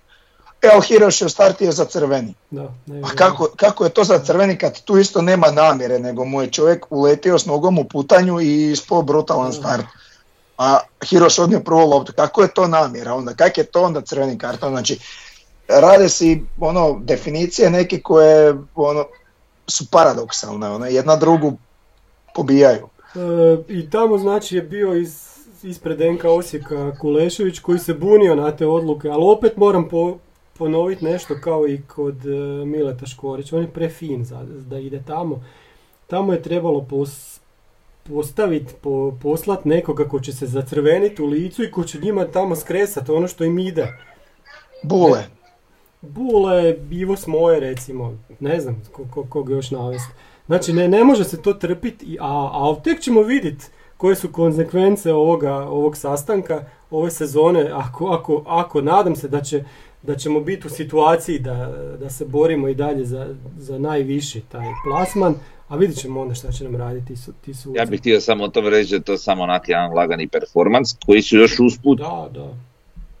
S3: evo Hiroš je startio za crveni.
S2: Da, ne,
S3: A kako, kako je to za crveni kad tu isto nema namjere, nego mu je čovjek uletio s nogom u putanju i ispao brutalan start. A Hiroš odnio prvu loptu, kako je to namjera onda, kak je to onda crveni karton, znači rade si ono definicije neke koje ono su paradoksalne, ono, jedna drugu pobijaju.
S2: E, I tamo znači je bio iz, ispred NK Osijeka Kulešević koji se bunio na te odluke, ali opet moram po, ponoviti nešto kao i kod e, Mileta Škorić. On je prefin za, da ide tamo. Tamo je trebalo pos, postaviti, po, poslat nekoga ko će se zacrveniti u licu i ko će njima tamo skresati ono što im ide.
S3: Bule.
S2: Bule, Ivo Smoje recimo, ne znam ko, ko, kog još navesti. Znači ne, ne može se to trpiti, a, a tek ćemo vidjeti koje su konsekvence ovoga, ovog sastanka, ove sezone, ako, ako, ako nadam se da, će, da ćemo biti u situaciji da, da se borimo i dalje za, za najviši taj plasman, a vidjet ćemo onda šta će nam raditi ti, su, ti suci.
S4: Ja bih htio samo o tome reći da je to samo onak jedan lagani performans koji su još usput,
S2: Da, da.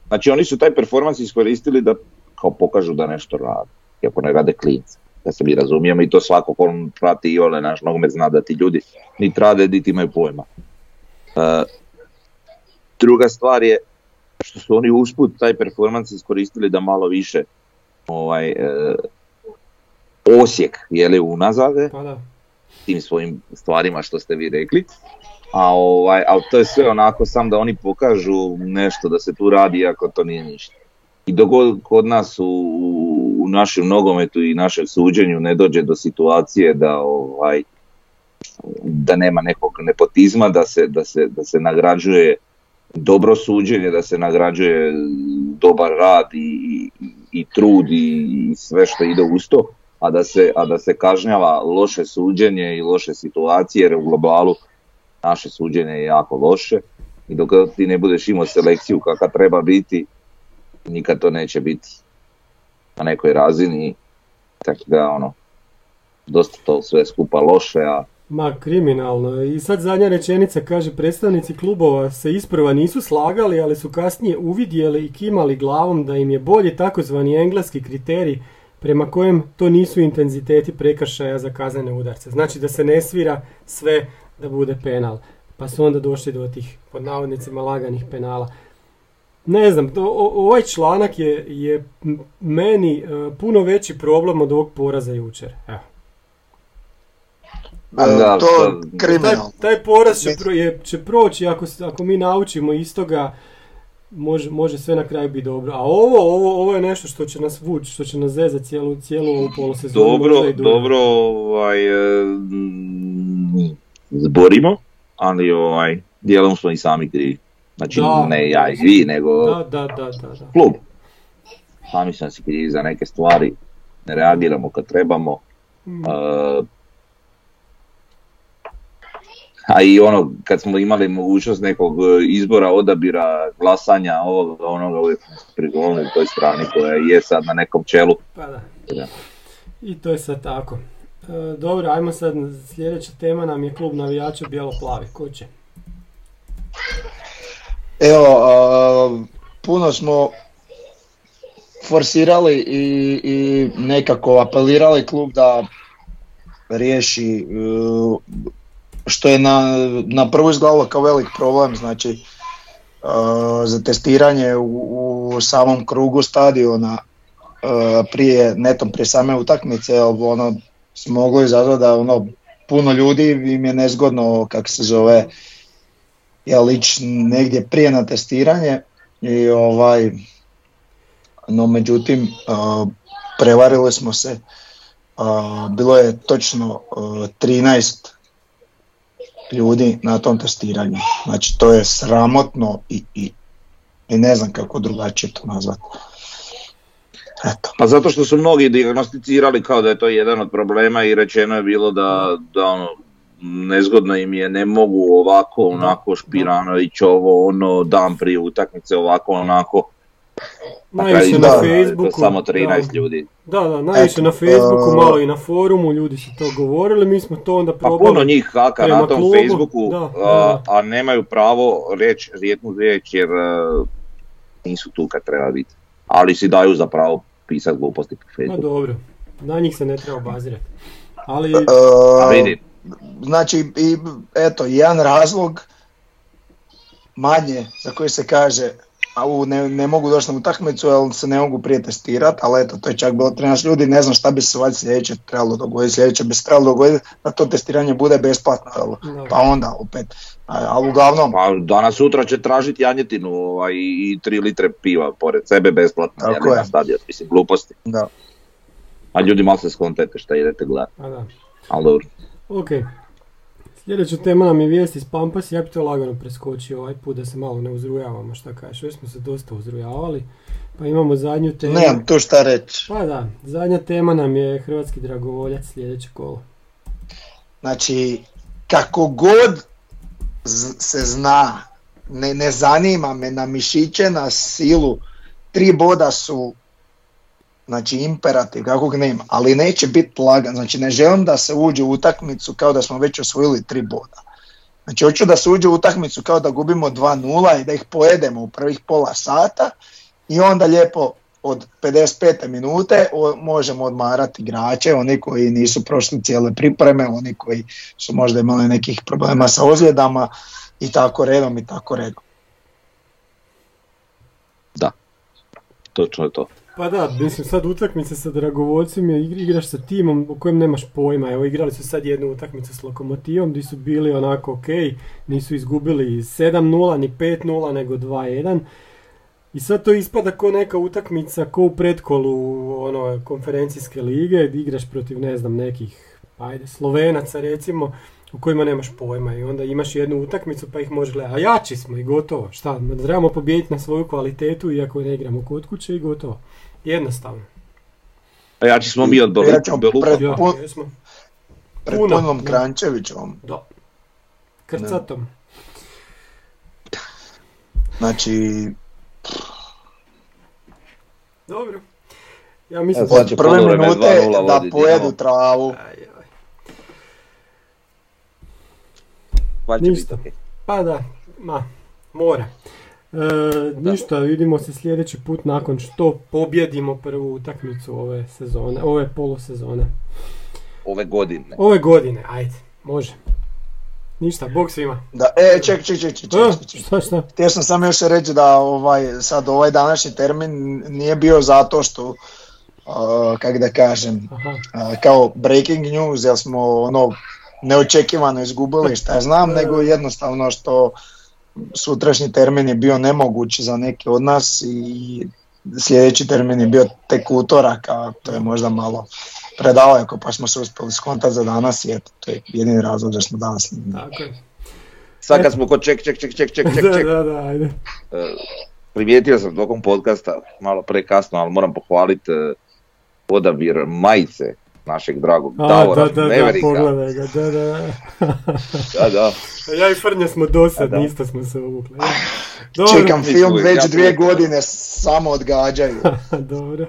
S4: znači oni su taj performans iskoristili da kao pokažu da nešto rade, iako ne rade klinci. Da se mi razumijemo i to svako ko prati i ole naš nogomet zna da ti ljudi niti rade, niti imaju pojma. E, druga stvar je što su oni usput taj performans iskoristili da malo više ovaj, e, Osijek jeli unazade,
S2: Pa da.
S4: tim svojim stvarima što ste vi rekli. A ovaj, ali to je sve onako sam da oni pokažu nešto da se tu radi iako to nije ništa. I dok kod nas u, u našem nogometu i našem suđenju ne dođe do situacije da ovaj da nema nekog nepotizma, da se, da se, da se nagrađuje dobro suđenje, da se nagrađuje dobar rad i, i, i trud i, sve što ide uz to, a da se, a da se kažnjava loše suđenje i loše situacije, jer u globalu naše suđenje je jako loše i dok ti ne budeš imao selekciju kakva treba biti, nikad to neće biti na nekoj razini, tako da ono, dosta to sve skupa loše, a
S2: Ma, kriminalno. I sad zadnja rečenica kaže, predstavnici klubova se isprva nisu slagali, ali su kasnije uvidjeli i kimali glavom da im je bolji takozvani engleski kriterij prema kojem to nisu intenziteti prekršaja za kaznene udarce. Znači da se ne svira sve da bude penal. Pa su onda došli do tih, pod navodnicima, laganih penala. Ne znam, to, o- ovaj članak je, je meni e, puno veći problem od ovog poraza jučer. Evo.
S3: E,
S4: da,
S3: to
S4: to-
S2: Taj,
S3: kriminal.
S2: taj poraz će, pro, je, će proći ako, ako mi naučimo iz toga može, može sve na kraju biti dobro. A ovo, ovo, ovo je nešto što će nas vući, što će nas zezati cijelu, cijelu ovu polosezonu.
S4: dobro, dobro ovaj, e, mm, zborimo, ali ovaj, dijelom smo i sami krivi. Znači
S2: Da.
S4: ne ja i vi, nego
S2: Da, da, da, da. da.
S4: klub. Sami smo si krivi za neke stvari, ne reagiramo kad trebamo.
S2: Mm.
S4: E, a i ono, kad smo imali mogućnost nekog e, izbora, odabira, glasanja, ovoga, onoga, uvijek prigonili toj strani koja je sad na nekom čelu.
S2: Pa da.
S4: Da.
S2: I to je sad tako. E, dobro, ajmo sad, sljedeća tema nam je klub navijača bijelo-plavi. Ko će?
S3: Evo, a, puno smo forsirali i, i nekako apelirali klub da riješi uh, što je na, na prvu izgledalo kao velik problem, znači uh, za testiranje u, u samom krugu stadiona uh, prije, netom prije same utakmice, ono, smo mogli izazvati da ono, puno ljudi im je nezgodno, kako se zove, jel ići negdje prije na testiranje i ovaj, no međutim uh, prevarili smo se, uh, bilo je točno 13 ljudi na tom testiranju, znači to je sramotno i, i, i ne znam kako drugačije to nazvati. Eto.
S4: Pa zato što su mnogi diagnosticirali kao da je to jedan od problema i rečeno je bilo da, da ono, nezgodno im je, ne mogu ovako, onako, Špiranović, ovo, ono, dan prije utakmice, ovako, onako.
S2: Najviše
S4: Da,
S2: na
S4: da,
S2: Facebooku.
S4: Samo 13
S2: da.
S4: ljudi.
S2: Da, da, najviše na Facebooku,
S3: uh,
S2: malo i na forumu, ljudi su to govorili, mi smo to onda
S4: Pa
S2: probali.
S4: puno njih haka na tom
S2: klubu,
S4: Facebooku,
S2: da,
S4: a,
S2: da.
S4: a nemaju pravo reći rijetnu riječ jer a, nisu tu kad treba biti. Ali si daju za pravo pisati gluposti po Facebooku.
S2: dobro, na njih se ne treba obazirati. Ali,
S3: Uh,
S4: A vidi,
S3: Znači, i, eto, jedan razlog manje za koji se kaže u, ne, ne mogu doći na utakmicu jer se ne mogu prije testirati, ali eto, to je čak bilo 13 ljudi, ne znam šta bi se valjda sljedeće trebalo dogoditi, sljedeće bi se trebalo dogoditi da to testiranje bude besplatno, jel? Pa onda opet, a- ali uglavnom,
S4: pa danas sutra će tražiti janjetinu ovaj, i 3 litre piva pored sebe besplatno,
S3: Tako
S4: jer
S3: je.
S4: na stadion, mislim, gluposti.
S3: da.
S4: A ljudi malo se skontajte šta idete gledati,
S2: a da.
S4: ali dobro.
S2: Ok. Sljedeća tema nam je vijest iz Pampas, ja bi to lagano preskočio ovaj put da se malo ne uzrujavamo, šta kažeš, već smo se dosta uzrujavali. Pa imamo zadnju temu.
S3: Nemam tu šta reći.
S2: Pa da, zadnja tema nam je hrvatski dragovoljac sljedeće kolo.
S3: Znači, kako god z- se zna, ne, ne zanima me na mišiće, na silu, tri boda su znači imperativ, kakvog nema, ali neće biti lagan, znači ne želim da se uđe u utakmicu kao da smo već osvojili tri boda. Znači hoću da se uđe u utakmicu kao da gubimo 2-0 i da ih pojedemo u prvih pola sata i onda lijepo od 55. minute možemo odmarati igrače, oni koji nisu prošli cijele pripreme, oni koji su možda imali nekih problema sa ozljedama i tako redom i tako redom.
S4: Točno je to.
S2: Pa da, mislim sad utakmice sa dragovoljcima, igr- igraš sa timom u kojem nemaš pojma. Evo igrali su sad jednu utakmicu s Lokomotivom gdje su bili onako ok, nisu izgubili 7-0 ni 5-0 nego 2-1. I sad to ispada ko neka utakmica, ko u pretkolu ono, konferencijske lige, igraš protiv ne znam nekih, ajde, Slovenaca recimo, u kojima nemaš pojma i onda imaš jednu utakmicu pa ih možeš gledati. A jači smo i gotovo. Šta, trebamo pobijediti na svoju kvalitetu iako ne igramo kod kuće i gotovo. Jednostavno.
S4: A ja smo mi od Belupa.
S3: pred-
S2: Ja.
S3: Pred
S2: Puno,
S3: punom
S2: da.
S3: Krančevićom.
S2: Da. Krcatom.
S3: Znači,
S2: Dobro. Ja mislim
S4: E, će
S3: prve minute
S4: 2:0
S3: da pojedu travu.
S2: Aj.
S4: Će
S2: Ništa.
S4: biti okej.
S2: Pa da, ma, mora. E, ništa, vidimo se sljedeći put nakon što pobjedimo prvu utakmicu ove sezone, ove polusezone.
S4: Ove godine.
S2: Ove godine, ajde, može. Ništa, bog svima.
S3: Da, e, ček, ček, ček, ček,
S2: E,
S3: ček, ček.
S2: šta, šta?
S3: Htio sam samo još reći da ovaj, sad ovaj današnji termin nije bio zato što, uh, kako da kažem, uh, kao breaking news, jer smo ono neočekivano izgubili šta ja znam, nego jednostavno što sutrašnji termin je bio nemoguć za neke od nas i sljedeći termin je bio tek utorak, a to je možda malo predaleko, pa smo se uspjeli skontati za danas i eto, to je jedini razlog da smo danas
S2: tako je.
S4: Sad kad smo kod ček, ček, ček, ček, ček, ček, ček.
S2: da, da, ajde.
S4: E, primijetio sam tokom podcasta, malo prekasno, ali moram pohvaliti e, odabir majice našeg dragog
S2: A,
S4: Davora
S2: da, da, da,
S4: Mavericka.
S2: pogledaj ga, da, da.
S4: Da, da. [LAUGHS]
S2: Ja i Frnja smo dosad,
S4: A, da.
S2: isto smo se uvukli. [LAUGHS] Dobro,
S3: Čekam film
S4: smo-
S3: već
S4: ja
S3: dvije
S4: uvijek-
S3: godine, samo odgađaju. [LAUGHS]
S2: dobro.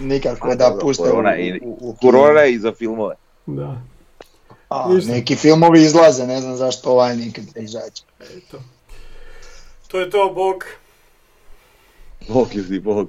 S3: nikako
S4: A,
S3: da
S4: dobro,
S3: puste
S4: korona
S3: u,
S4: i-
S3: u, u
S4: Korona i za filmove.
S2: Da,
S3: A,
S2: Ništa.
S3: neki filmovi izlaze, ne znam zašto ovaj nikad ne izađe.
S2: eto. To je to, bog.
S4: Bog ljudi, bog.